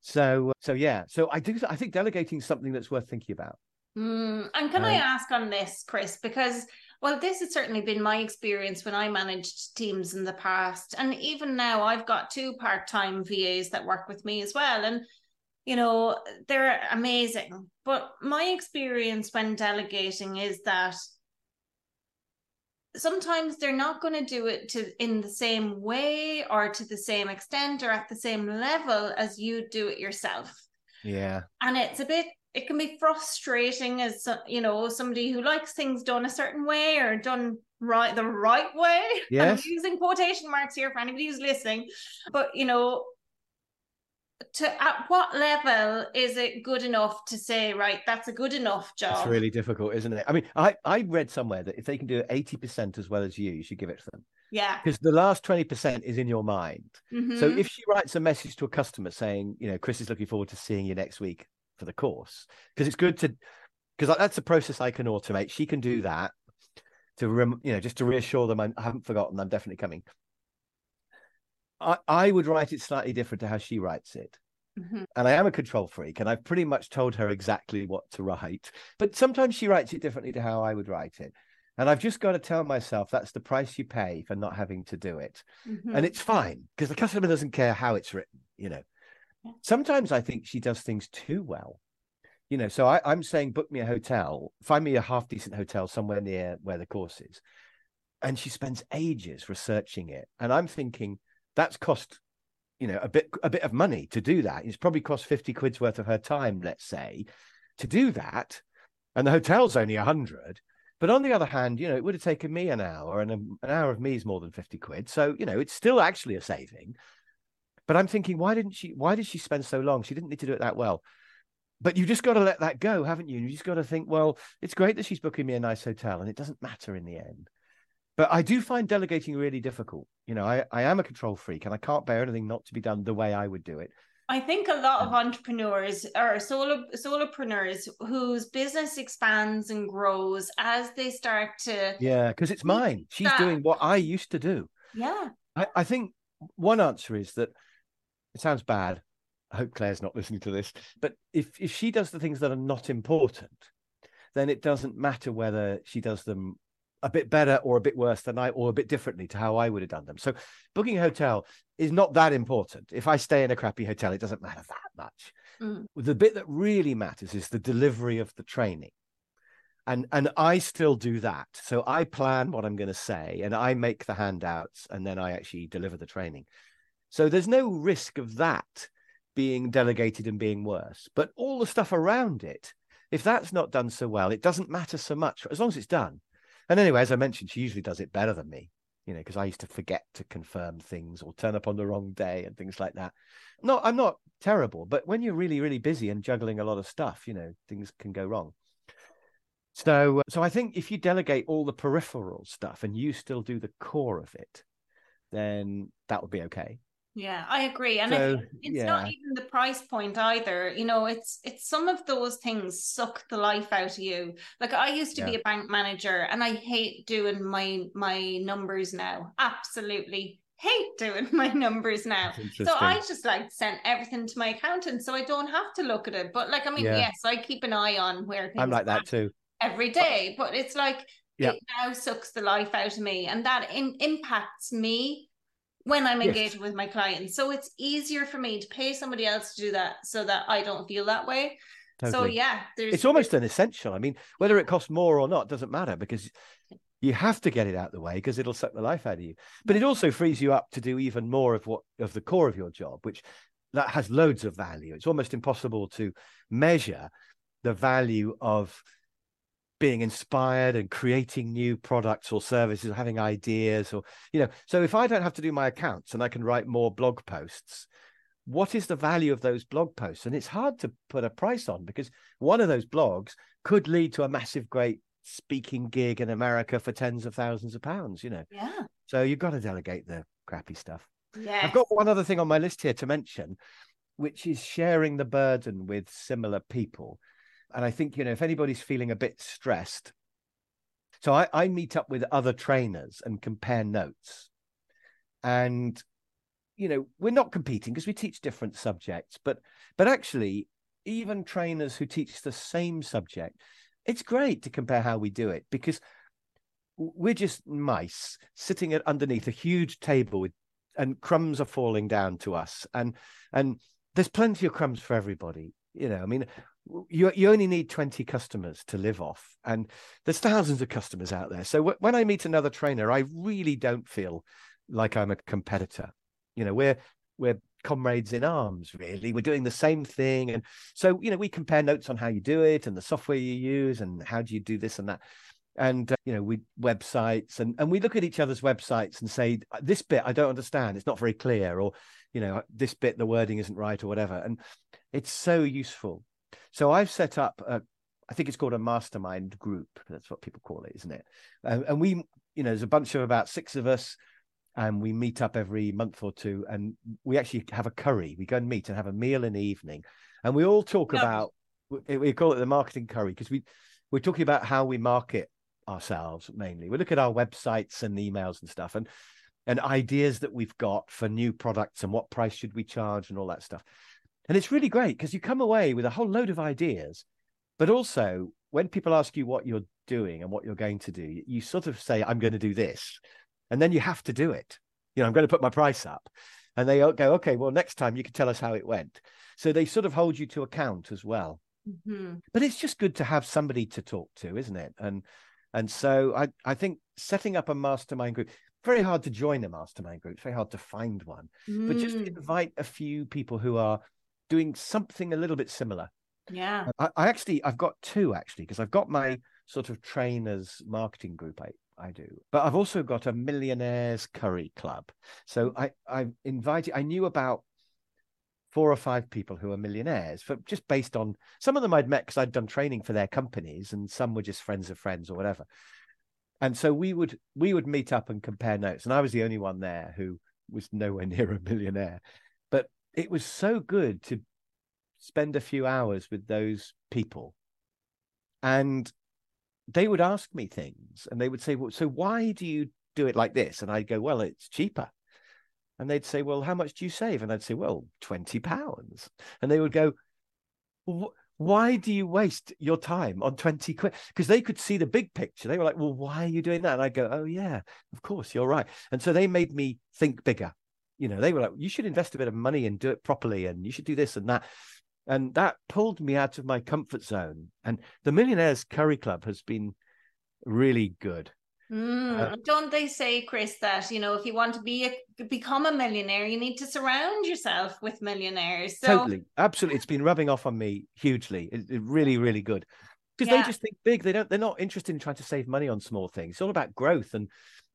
So, so yeah. So I do. I think delegating is something that's worth thinking about. Mm, and can I Um, ask on this, Chris? Because, well, this has certainly been my experience when I managed teams in the past. And even now, I've got two part time VAs that work with me as well. And, you know, they're amazing. But my experience when delegating is that sometimes they're not going to do it to in the same way or to the same extent or at the same level as you do it yourself Yeah. and it's a bit it can be frustrating as you know somebody who likes things done a certain way or done right the right way Yes. I'm using quotation marks here for anybody who's listening but you know to at what level is it good enough to say right that's a good enough job It's really difficult, isn't it? I mean, I, I read somewhere that if they can do it 80% as well as you, you should give it to them yeah because the last 20% is in your mind. So Mhm. if she writes a message to a customer saying, you know, Chris is looking forward to seeing you next week for the course, because it's good to, because that's a process I can automate. She can do that to, rem, you know, just to reassure them I'm, I haven't forgotten, I'm definitely coming. I, I would write it slightly different to how she writes it. Mhm. And I am a control freak, and I've pretty much told her exactly what to write. But sometimes she writes it differently to how I would write it. And I've just got to tell myself that's the price you pay for not having to do it Mhm. and it's fine because the customer doesn't care how it's written you know. Sometimes i think she does things too well. You know so I, i'm saying book me a hotel find me a half decent hotel somewhere near where the course is. And she spends ages researching it. And i'm thinking that's cost you know a bit a bit of money to do that. It's probably cost 50 quid's worth of her time let's say to do that. And the hotel's only 100 but on the other hand, you know, it would have taken me an hour, and a, an hour of me is more than fifty quid. So you know, it's still actually a saving. But I'm thinking, why didn't she? Why did she spend so long? She didn't need to do it that well. but you just got to let that go, haven't you? You just got to think, well, it's great that she's booking me a nice hotel, and it doesn't matter in the end. But I do find delegating really difficult. You know, I, I am a control freak, and I can't bear anything not to be done the way I would do it. I think a lot of um, entrepreneurs or solo solopreneurs whose business expands and grows as they start to Yeah, because it's mine. She's that. doing what I used to do. Yeah. I, I think one answer is that it sounds bad. I hope Claire's not listening to this. But if if she does the things that are not important, then it doesn't matter whether she does them a bit better or a bit worse than I or a bit differently to how I would have done them. So booking a hotel is not that important. If I stay in a crappy hotel, it doesn't matter that much. Mm. The bit that really matters is the delivery of the training. And and I still do that. So I plan what I'm going to say and I make the handouts and then I actually deliver the training. So there's no risk of that being delegated and being worse. But all the stuff around it, if that's not done so well, it doesn't matter so much as long as it's done. And anyway, as I mentioned, she usually does it better than me, you know, because I used to forget to confirm things or turn up on the wrong day and things like that. No, I'm not terrible, but when you're really, really busy and juggling a lot of stuff, you know, things can go wrong. So, so I think if you delegate all the peripheral stuff and you still do the core of it, then that would be okay. Yeah, I agree. And So, it's yeah. not even the price point either. You know, it's it's some of those things suck the life out of you. Like I used to be a bank manager and I hate doing my my numbers now. Absolutely hate doing my numbers now. So I just like send everything to my accountant so I don't have to look at it. But like I mean, Yeah. yes, I keep an eye on where things I'm like that too. every uh, day, but it's like Yeah. it now sucks the life out of me, and that in, impacts me when I'm Yes. engaging with my clients. So it's easier for me to pay somebody else to do that, so that I don't feel that way. So yeah, there's it's almost an essential. I mean, whether it costs more or not doesn't matter because you have to get it out of the way because it'll suck the life out of you. But it also frees you up to do even more of what of the core of your job, which that has loads of value. It's almost impossible to measure the value of being inspired and creating new products or services or having ideas or you know so if i don't have to do my accounts and i can write more blog posts what is the value of those blog posts and it's hard to put a price on because one of those blogs could lead to a massive great speaking gig in america for tens of thousands of pounds you know yeah, so you've got to delegate the crappy stuff yeah. I've got one other thing on my list here to mention, which is sharing the burden with similar people. And I think, you know, if anybody's feeling a bit stressed, so I, I meet up with other trainers and compare notes. And, you know, we're not competing because we teach different subjects, but but actually, even trainers who teach the same subject, it's great to compare how we do it because we're just mice sitting at underneath a huge table with and crumbs are falling down to us and and there's plenty of crumbs for everybody you know i mean you you only need 20 customers to live off and there's thousands of customers out there. So w- when i meet another trainer i really don't feel like i'm a competitor. You know we're we're comrades in arms really. We're doing the same thing and so you know we compare notes on how you do it and the software you use and how do you do this and that. And uh, you know we websites and and we look at each other's websites and say this bit i don't understand. It's not very clear or you know this bit the wording isn't right or whatever. And it's so useful so i've set up a i think it's called a mastermind group that's what people call it isn't it and, and we you know there's a bunch of about six of us and we meet up every month or two and we actually have a curry we go and meet and have a meal in the evening and we all talk about we we call it the marketing curry because we we're talking about how we market ourselves mainly. We look at our websites and emails and stuff and and ideas that we've got for new products and what price should we charge and all that stuff. And it's really great because you come away with a whole load of ideas, but also when people ask you what you're doing and what you're going to do, you sort of say, I'm going to do this. And then you have to do it. You know, I'm going to put my price up. And they go, okay, well, next time you can tell us how it went. So they sort of hold you to account as well Mhm. but it's just good to have somebody to talk to isn't it and and so i i think setting up a mastermind group very hard to join a mastermind group it's very hard to find one but just Mm, invite a few people who are doing something a little bit similar yeah, i, I actually i've got two actually because i've got my sort of trainers marketing group i I do, but I've also got a millionaires curry club. So I I invited. I knew about four or five people who are millionaires for just based on some of them I'd met because I'd done training for their companies and some were just friends of friends or whatever. And so we would we would meet up and compare notes. And I was the only one there who was nowhere near a millionaire. It was so good to spend a few hours with those people. And they would ask me things and they would say, Well, so why do you do it like this? And I'd go, Well, it's cheaper. And they'd say, Well, how much do you save? And I'd say, Well, 20 pounds. And they would go, why do you waste your time on 20 quid? Because they could see the big picture. They were like, Well, why are you doing that? And I go, Oh, yeah, of course, you're right. And so they made me think bigger. You know, they were like, You should invest a bit of money and do it properly, and you should do this and that. And that pulled me out of my comfort zone. And the Millionaires Curry Club has been really good. Mm, uh, don't they say, Chris, that you know if you want to be a, become a millionaire, you need to surround yourself with millionaires. So... Totally, absolutely, it's been rubbing off on me hugely. It, it really, really good because yeah. they just think big. They don't. They're not interested in trying to save money on small things. It's all about growth and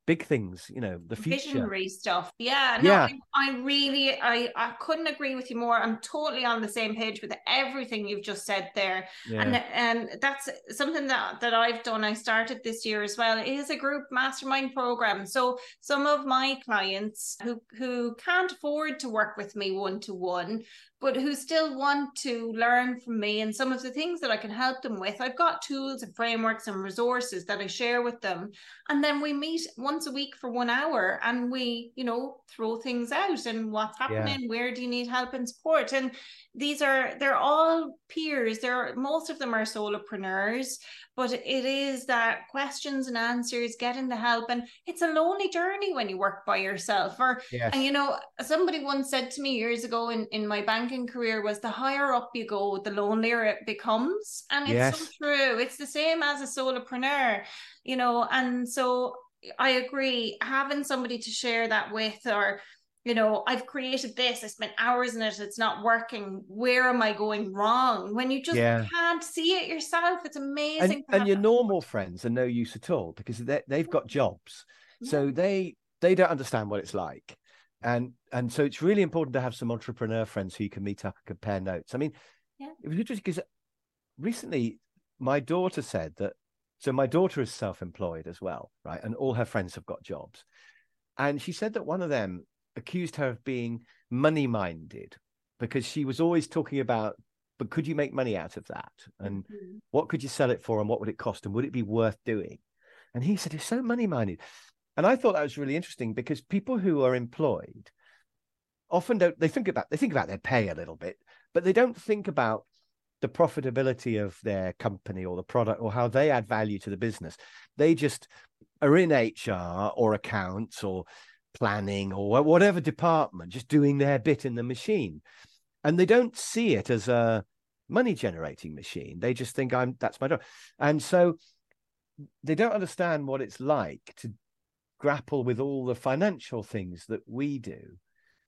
big things, you know, the future. Visionary stuff. Yeah. No, yeah. I, I, really I, I couldn't agree with you more. I'm totally on the same page with everything you've just said there. Yeah. And and that's something that, that I've done. I started this year as well. It is a group mastermind program. So some of my clients who who can't afford to work with me one to one but who still want to learn from me and some of the things that I can help them with. I've got tools and frameworks and resources that I share with them. And then we meet once a week for one hour and we, you know, throw things out and what's happening, yeah. where do you need help and support? And these are they're all peers. They're most of them are solopreneurs but it is that questions and answers getting the help and it's a lonely journey when you work by yourself or yes. and you know somebody once said to me years ago in, in my banking career was the higher up you go the lonelier it becomes and it's yes. so true it's the same as a solopreneur you know and so I agree having somebody to share that with or you know, I've created this, I spent hours in it, it's not working. Where am I going wrong? When you just yeah. can't see it yourself, it's amazing. And, and your normal friends are no use at all because they, they've got jobs. Yeah. So they they don't understand what it's like. And and so it's really important to have some entrepreneur friends who you can meet up and compare notes. I mean, yeah. it was interesting because recently my daughter said that so my daughter is self-employed as well, right? And all her friends have got jobs. And she said that one of them accused her of being money minded because she was always talking about but could you make money out of that? And mm-hmm. what could you sell it for and what would it cost? And would it be worth doing? And he said it's so money minded and i thought that was really interesting because people who are employed often don't they think about they think about their pay a little bit but they don't think about the profitability of their company or the product or how they add value to the business. They just are in hr or accounts or planning or whatever department, just doing their bit in the machine. And they don't see it as a money generating machine. They just think I'm that's my job. And so they don't understand what it's like to grapple with all the financial things that we do.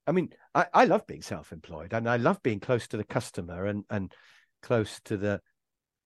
I mean, I, I love being self-employed and I love being close to the customer and and close to the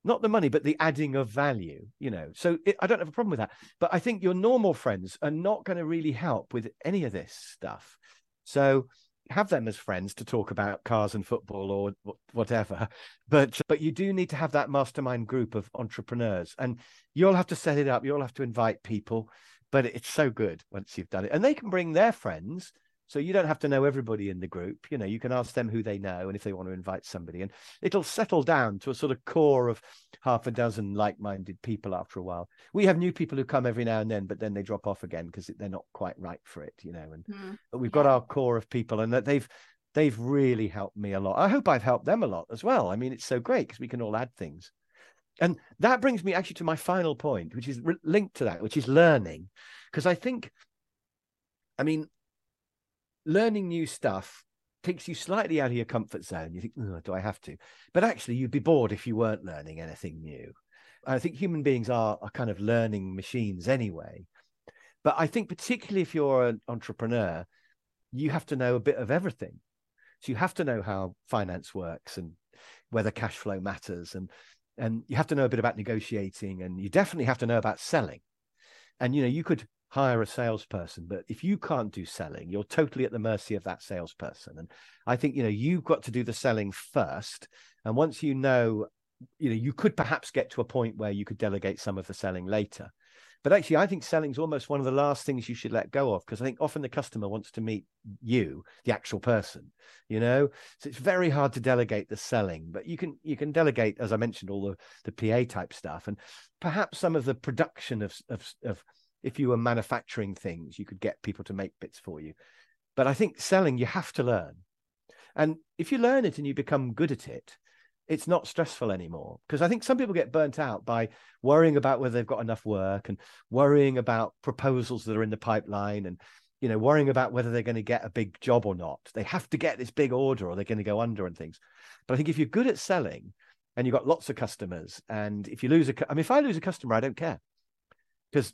not the money, but the adding of value, you know. So it, I don't have a problem with that. But I think your normal friends are not going to really help with any of this stuff. So have them as friends to talk about cars and football or whatever. But but you do need to have that mastermind group of entrepreneurs, and you'll have to set it up. You'll have to invite people. But it's so good once you've done it, and they can bring their friends so you don't have to know everybody in the group. You know, you can ask them who they know and if they want to invite somebody, and it'll settle down to a sort of core of half a dozen like-minded people after a while. We have new people who come every now and then, but then they drop off again because they're not quite right for it. You know, and mm. but we've got our core of people, and that they've they've really helped me a lot. I hope I've helped them a lot as well. I mean, it's so great because we can all add things. And that brings me actually to my final point, which is re- linked to that, which is learning. Because I think, I mean, learning new stuff takes you slightly out of your comfort zone. You think, oh, do I have to? But actually, you'd be bored if you weren't learning anything new. I think human beings are, are kind of learning machines anyway. But I think, particularly if you're an entrepreneur, you have to know a bit of everything. So you have to know how finance works and whether cash flow matters. And, and you have to know a bit about negotiating. And you definitely have to know about selling. And, you know, you could hire a salesperson, but if you can't do selling, you're totally at the mercy of that salesperson. And I think, you know, you've got to do the selling first. And once you know, you know, you could perhaps get to a point where you could delegate some of the selling later. But actually, I think selling is almost one of the last things you should let go of because I think often the customer wants to meet you, the actual person, you know. So it's very hard to delegate the selling, but you can you can delegate, as I mentioned, all the the PA type stuff and perhaps some of the production of of, of if you were manufacturing things, you could get people to make bits for you. But I think selling, you have to learn. And if you learn it and you become good at it, it's not stressful anymore. Because I think some people get burnt out by worrying about whether they've got enough work and worrying about proposals that are in the pipeline and you know worrying about whether they're going to get a big job or not. They have to get this big order or they're going to go under and things. But I think if you're good at selling and you've got lots of customers, and if you lose a, I mean, if I lose a customer, I don't care because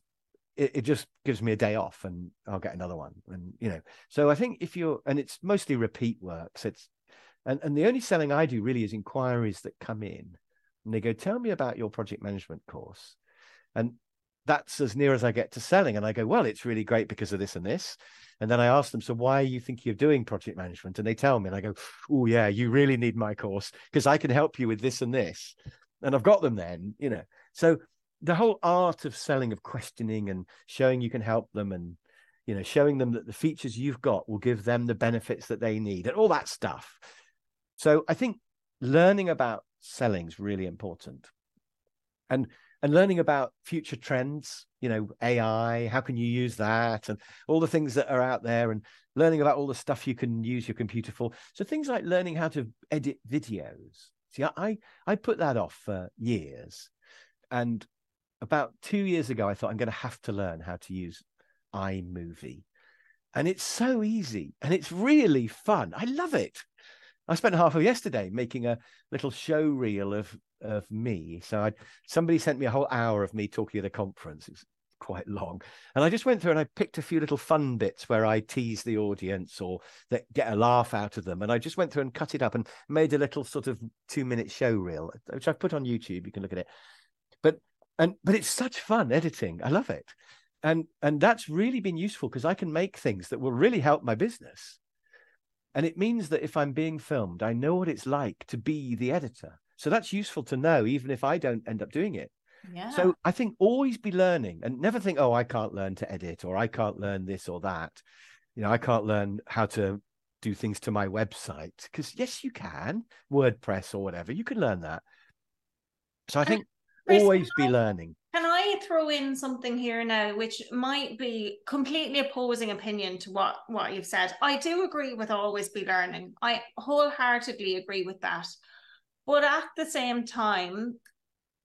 it, it, just gives me a day off and I'll get another one. And you know, so I think if you're and it's mostly repeat works, it's and, and the only selling I do really is inquiries that come in and they go, Tell me about your project management course. And that's as near as I get to selling. And I go, Well, it's really great because of this and this. And then I ask them, So why are you thinking of doing project management? And they tell me, and I go, Oh, yeah, you really need my course because I can help you with this and this. And I've got them then, you know. So the whole art of selling of questioning and showing you can help them and you know showing them that the features you've got will give them the benefits that they need and all that stuff. So i think learning about selling is really important. And and learning about future trends you know ai how can you use that and all the things that are out there and learning about all the stuff you can use your computer for. So things like learning how to edit videos. See i i put that off for years. And about two years ago, I thought I'm going to have to learn how to use iMovie. And it's so easy and it's really fun. I love it. I spent half of yesterday making a little show reel of of me. So I somebody sent me a whole hour of me talking at a conference. It's quite long. And I just went through and I picked a few little fun bits where I tease the audience or that get a laugh out of them. And I just went through and cut it up and made a little sort of two minute show reel, which I've put on YouTube. You can look at it. And but it's such fun editing. I love it. And and that's really been useful because i can make things that will really help my business. And it means that if i'm being filmed i know what it's like to be the editor. So that's useful to know even if i don't end up doing it. Yeah. so i think always be learning and never think oh i can't learn to edit or i can't learn this or that. You know i can't learn how to do things to my website. Because yes you can. Wordpress or whatever you can learn that. So i think Chris, always be I, learning. Can I throw in something here now, which might be completely opposing opinion to what what you've said? I do agree with always be learning. I wholeheartedly agree with that. But at the same time,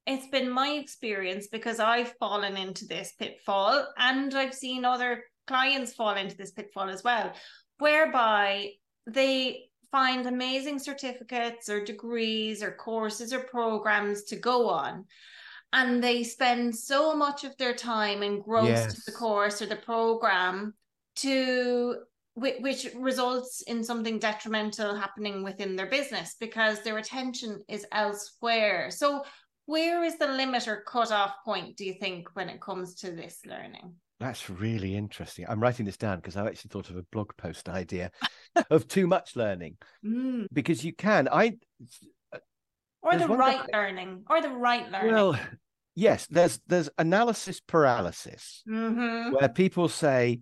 it's been my experience because I've fallen into this pitfall and I've seen other clients fall into this pitfall as well, whereby they find amazing certificates or degrees or courses or programs to go on and they spend so much of their time engrossed yes. in the course or the program to which results in something detrimental happening within their business because their attention is elsewhere. So where is the limit or cut-off point do you think when it comes to this learning? That's really interesting. I'm writing this down because i actually thought of a blog post idea of too much learning. Mm. because you can i or the right learning or the right learning. Well yes there's there's analysis paralysis mm-hmm. where people say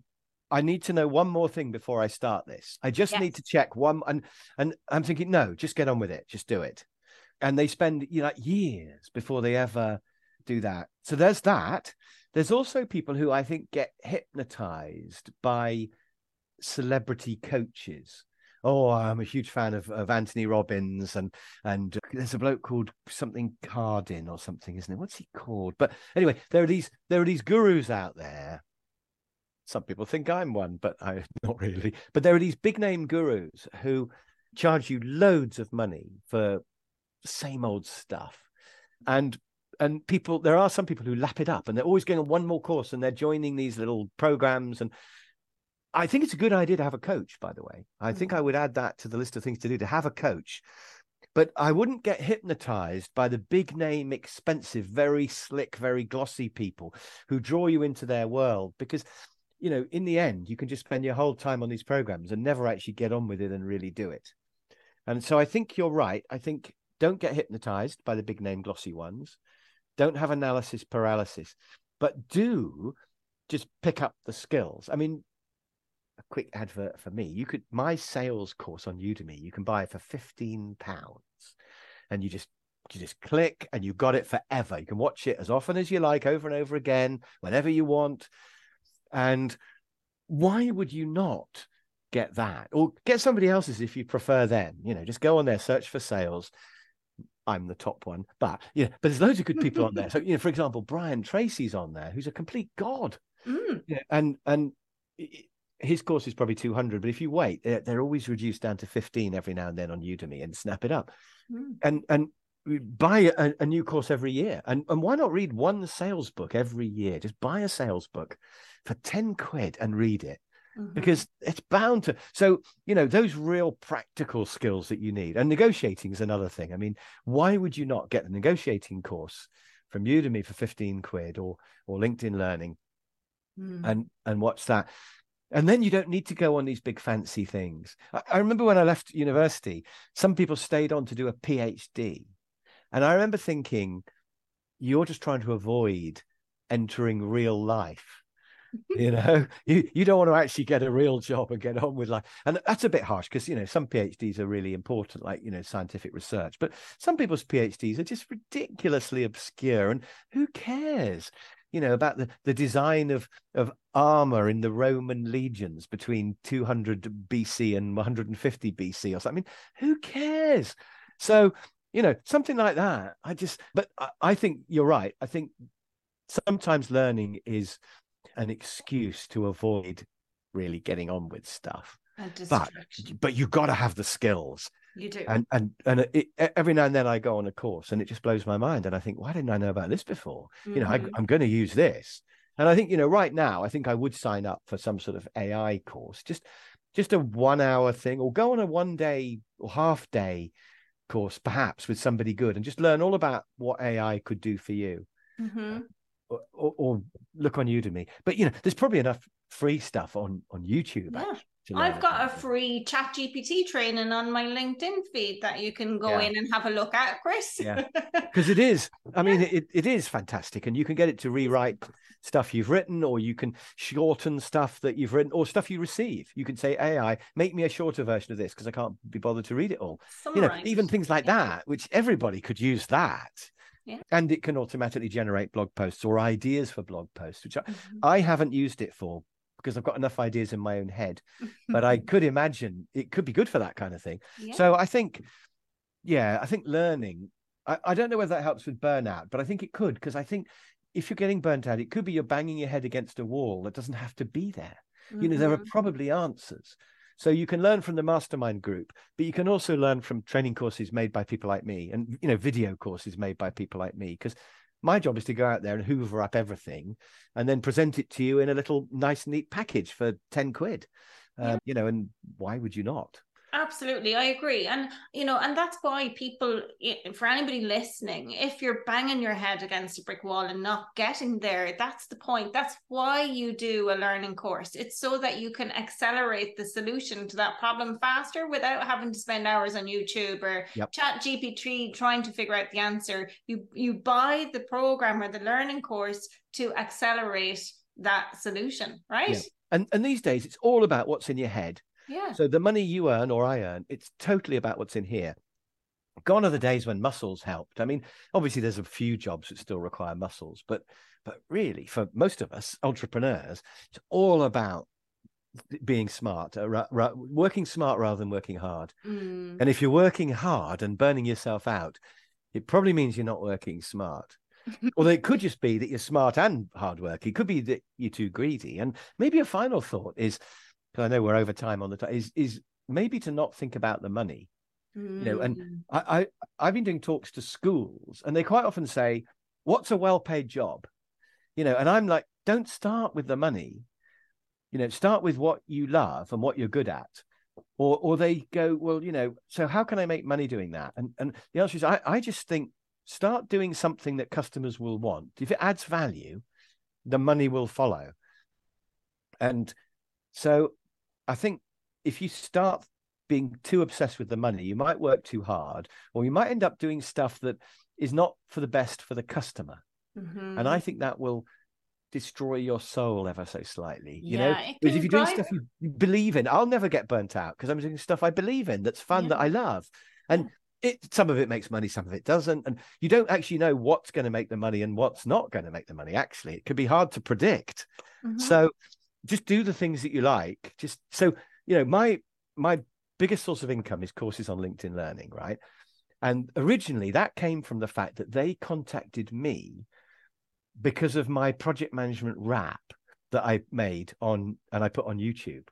i need to know one more thing before i start this. I just yes. need to check one and and i'm thinking no just get on with it. Just do it. And they spend you know years before they ever do that. So there's that. There's also people who i think get hypnotized by celebrity coaches oh, I'm a huge fan of, of Anthony Robbins, and and uh, there's a bloke called something Cardin or something, isn't it? What's he called? But anyway, there are these there are these gurus out there. Some people think I'm one, but I not really. But there are these big name gurus who charge you loads of money for same old stuff, and and people there are some people who lap it up and they're always going on one more course and they're joining these little programs and I think it's a good idea to have a coach, by the way. I think I mm-hmm. would add that to the list of things to do to have a coach but I wouldn't get hypnotized by the big name, expensive, very slick, very glossy people who draw you into their world because you know, in the end, you can just spend your whole time on these programs and never actually get on with it and really do it. And so I think you're right. I think don't get hypnotized by the big name glossy ones. Don't have analysis paralysis, but do just pick up the skills. I mean, a quick advert for me. You could my sales course on Udemy, you can buy it for 15 pounds. And you just you just click and you got it forever. You can watch it as often as you like, over and over again, whenever you want. And why would you not get that? Or get somebody else's if you prefer them. You know, just go on there, search for sales. I'm the top one, but yeah, but there's loads of good people on there. So, you know, for example, Brian Tracy's on there, who's a complete god. Mm. Yeah, and and his course is probably 200 but if you wait they're, they're, always reduced down to 15 every now and then on udemy and snap it up mm. and and buy a, a, new course every year and and why not read one sales book every year just buy a sales book for 10 quid and read it mm-hmm. because it's bound to so you know those real practical skills that you need and negotiating is another thing i mean why would you not get the negotiating course from udemy for 15 quid or or linkedin learning mm. and and watch that and then you don't need to go on these big fancy things. I, I, remember when I left university, some people stayed on to do a PhD. And I remember thinking, you're just trying to avoid entering real life. you know, you, you don't want to actually get a real job and get on with life. And that's a bit harsh because, you know, some PhDs are really important, like, you know, scientific research. But some people's PhDs are just ridiculously obscure. And who cares? You know about the, the design of of armor in the roman legions between 200 bc and 150 bc or something. I mean who cares? So you know something like that i just but I, I think you're right. I think sometimes learning is an excuse to avoid really getting on with stuff. But but you've got to have the skills you do. And and and it, every now and then I go on a course and it just blows my mind. And I think, why didn't I know about this before? Mm-hmm. You know, I, I'm going to use this. And I think, you know, right now, I think I would sign up for some sort of AI course, just just a one hour thing, or go on a one day or half day course, perhaps with somebody good, and just learn all about what AI could do for you. Mm-hmm. Or, or, or, look on Udemy. But you know, there's probably enough free stuff on on YouTube. Yeah. I've got a free chat GPT training on my LinkedIn feed that you can go yeah. in and have a look at, Chris. Yeah. Because it is, I mean, it, it is fantastic. And you can get it to rewrite stuff you've written, or you can shorten stuff that you've written, or stuff you receive. You can say, AI, make me a shorter version of this because I can't be bothered to read it all. Summarize. You know, even things like yeah. that, which everybody could use that. Yeah. And it can automatically generate blog posts or ideas for blog posts, which mm-hmm. I, I haven't used it for because I've got enough ideas in my own head. but I could imagine it could be good for that kind of thing. Yeah. So I think, yeah, I think learning. I, I don't know whether that helps with burnout, but I think it could because I think if you're getting burnt out, it could be you're banging your head against a wall that doesn't have to be there. Mm-hmm. You know, there are probably answers. So you can learn from the mastermind group, but you can also learn from training courses made by people like me and you know video courses made by people like me because my job is to go out there and hoover up everything and then present it to you in a little nice, neat package for 10 quid. Yeah. Um, you know, and why would you not? Absolutely, I agree. And, you know, and that's why people, for anybody listening, if you're banging your head against a brick wall and not getting there, that's the point. That's why you do a learning course. It's so that you can accelerate the solution to that problem faster without having to spend hours on YouTube or yep. chat GPT trying to figure out the answer. You, you buy the program or the learning course to accelerate that solution, right? Yeah. And, and these days, it's all about what's in your head yeah. So the money you earn or I earn, it's totally about what's in here. Gone are the days when muscles helped. I mean, obviously there's a few jobs that still require muscles, but but really for most of us entrepreneurs, it's all about being smart, uh, working smart rather than working hard. Mm. And if you're working hard and burning yourself out, it probably means you're not working smart. Although it could just be that you're smart and hardworking. It could be that you're too greedy. And maybe a final thought is because I know we're over time on the time, is is maybe to not think about the money. Mm. You know, and mm. I, I I've been doing talks to schools, and they quite often say, "What's a well-paid job?" You know, and I'm like, don't start with the money. You know, start with what you love and what you're good at. or or they go, well, you know, so how can I make money doing that? And and the answer is, I, I just think start doing something that customers will want. If it adds value, the money will follow. And so I think if you start being too obsessed with the money, you might work too hard, or you might end up doing stuff that is not for the best for the customer. Mm-hmm. And I think that will destroy your soul ever so slightly. You yeah, know, because if you're doing stuff you, believe in, I'll never get burnt out because I'm doing stuff I believe in that's fun yeah. that I love. And it some of it makes money, some of it doesn't. And you don't actually know what's going to make the money and what's not going to make the money. Actually, it could be hard to predict. Mm-hmm. So just do the things that you like. Just so you know, my my biggest source of income is courses on LinkedIn Learning, right? And originally that came from the fact that they contacted me because of my project management rap that I made on and I put on YouTube.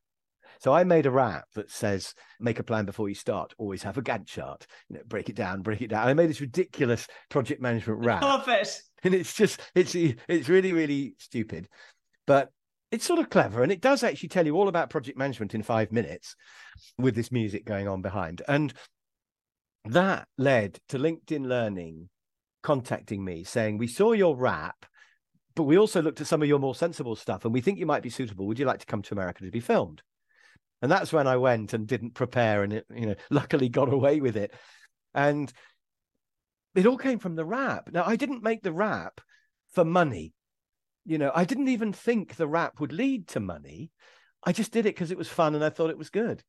So I made a rap that says, make a plan before you start, always have a Gantt chart, you know, break it down, break it down. I made this ridiculous project management rap. Love it. And it's just, it's, it's really, really stupid, but it's sort of clever. And it does actually tell you all about project management in five minutes with this music going on behind. And that led to LinkedIn Learning contacting me saying, we saw your rap but we also looked at some of your more sensible stuff and we think you might be suitable. Would you like to come to America to be filmed? And that's when I went and didn't prepare and it, you know, luckily got away with it. And it all came from the rap Now, I didn't make the rap for money. You know, I didn't even think the rap would lead to money. I just did it because it was fun and I thought it was good.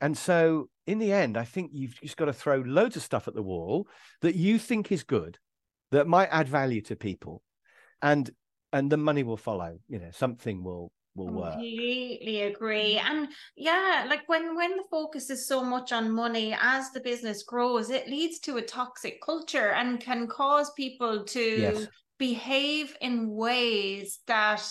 And so in the end, I think you've just got to throw loads of stuff at the wall that you think is good, that might add value to people. And and the money will follow, you know, something will will work. Completely agree. And yeah, like when when the focus is so much on money as the business grows, it leads to a toxic culture and can cause people to yes. Behave in ways that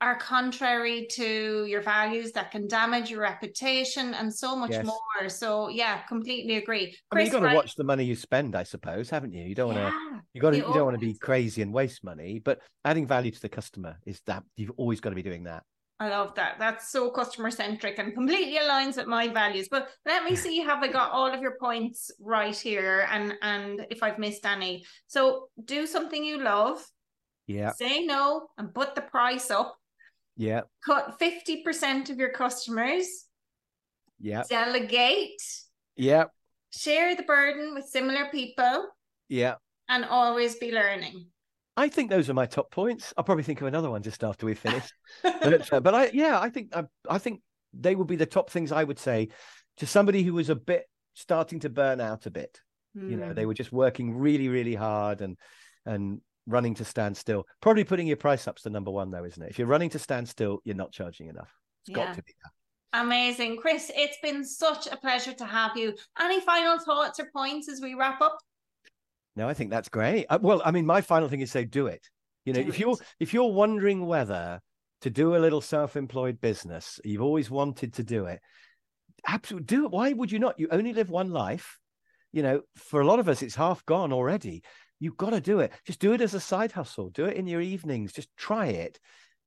are contrary to your values that can damage your reputation and so much yes. more. So yeah, completely agree. I mean, you've got to watch the money you spend, I suppose, haven't you? You don't yeah. want to. You got to. You, you don't want to be crazy and waste money, but adding value to the customer is that you've always got to be doing that. I love that. That's so customer centric and completely aligns with my values. But let me see, have I got all of your points right here? And and if I've missed any. So do something you love. Yeah. Say no and put the price up yeah. Cut 50% of your customers. Yeah. Delegate. Yeah. Share the burden with similar people. Yeah. And always be learning. I think those are my top points. I'll probably think of another one just after we finish. but, uh, but I, yeah, I think I, I think they would be the top things I would say to somebody who was a bit starting to burn out a bit. Mm. You know, they hmm. were just working really, really hard and and running to stand still. Probably putting your price up's the number one, though, isn't it? If you're running to stand still, you're not charging enough. It's yeah. got to be that. Amazing. Chris, it's been such a pleasure to have you. Any final thoughts or points as we wrap up? No, I think that's great. Uh, well, I mean, my final thing is say do it. You know, do if it. you're if you're wondering whether to do a little self-employed business, you've always wanted to do it. Absolutely do it. Why would you not? You only live one life. You know, for a lot of us, it's half gone already. You've got to do it. Just do it as a side hustle. Do it in your evenings. Just try it.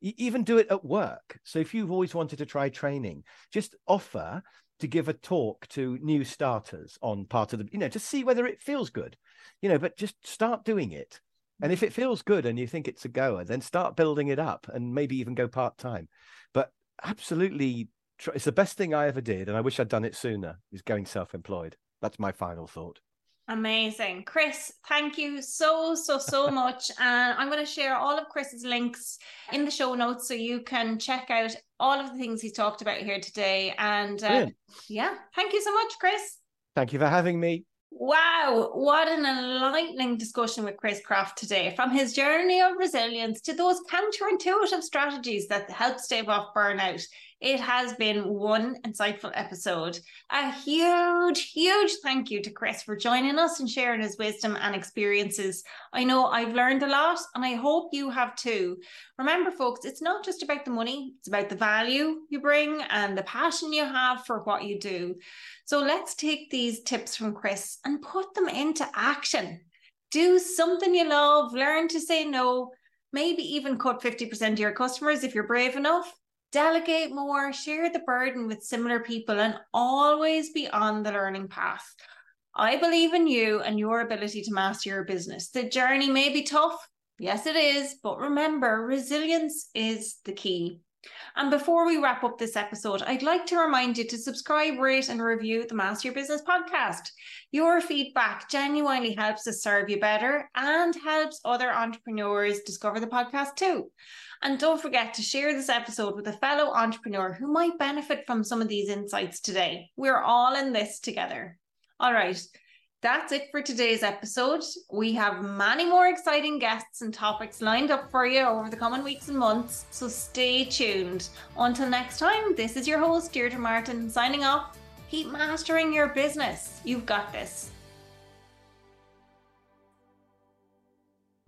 even do it at work. So if you've always wanted to try training, just offer to give a talk to new starters on part of the, you know, to see whether it feels good, you know, but just start doing it. And if it feels good and you think it's a goer, then start building it up and maybe even go part time. But absolutely, it's the best thing I ever did. And I wish I'd done it sooner, is going self employed. That's my final thought. Amazing. Chris, thank you so, so, so much. And I'm going to share all of Chris's links in the show notes so you can check out all of the things he's talked about here today. And uh, yeah, thank you so much, Chris. Thank you for having me. Wow, what an enlightening discussion with Chris Croft today. From his journey of resilience to those counterintuitive strategies that help stave off burnout, it has been one insightful episode. A huge, huge thank you to Chris for joining us and sharing his wisdom and experiences. I know I've learned a lot and I hope you have too. Remember, folks, it's not just about the money, it's about the value you bring and the passion you have for what you do. So let's take these tips from Chris and put them into action. Do something you love, learn to say no, maybe even cut 50% of your customers if you're brave enough delegate more, share the burden with similar people, and always be on the learning path. I believe in you and your ability to master your business. The journey may be tough. Yes, it is. But remember, resilience is the key. And before we wrap up this episode, I'd like to remind you to subscribe, rate, and review the Master Your Business podcast. Your feedback genuinely helps us serve you better and helps other entrepreneurs discover the podcast too. And don't forget to share this episode with a fellow entrepreneur who might benefit from some of these insights today. We're all in this together. All right. That's it for today's episode. We have many more exciting guests and topics lined up for you over the coming weeks and months, so stay tuned. Until next time, this is your host, Deirdre Martin, signing off. Keep mastering your business. You've got this.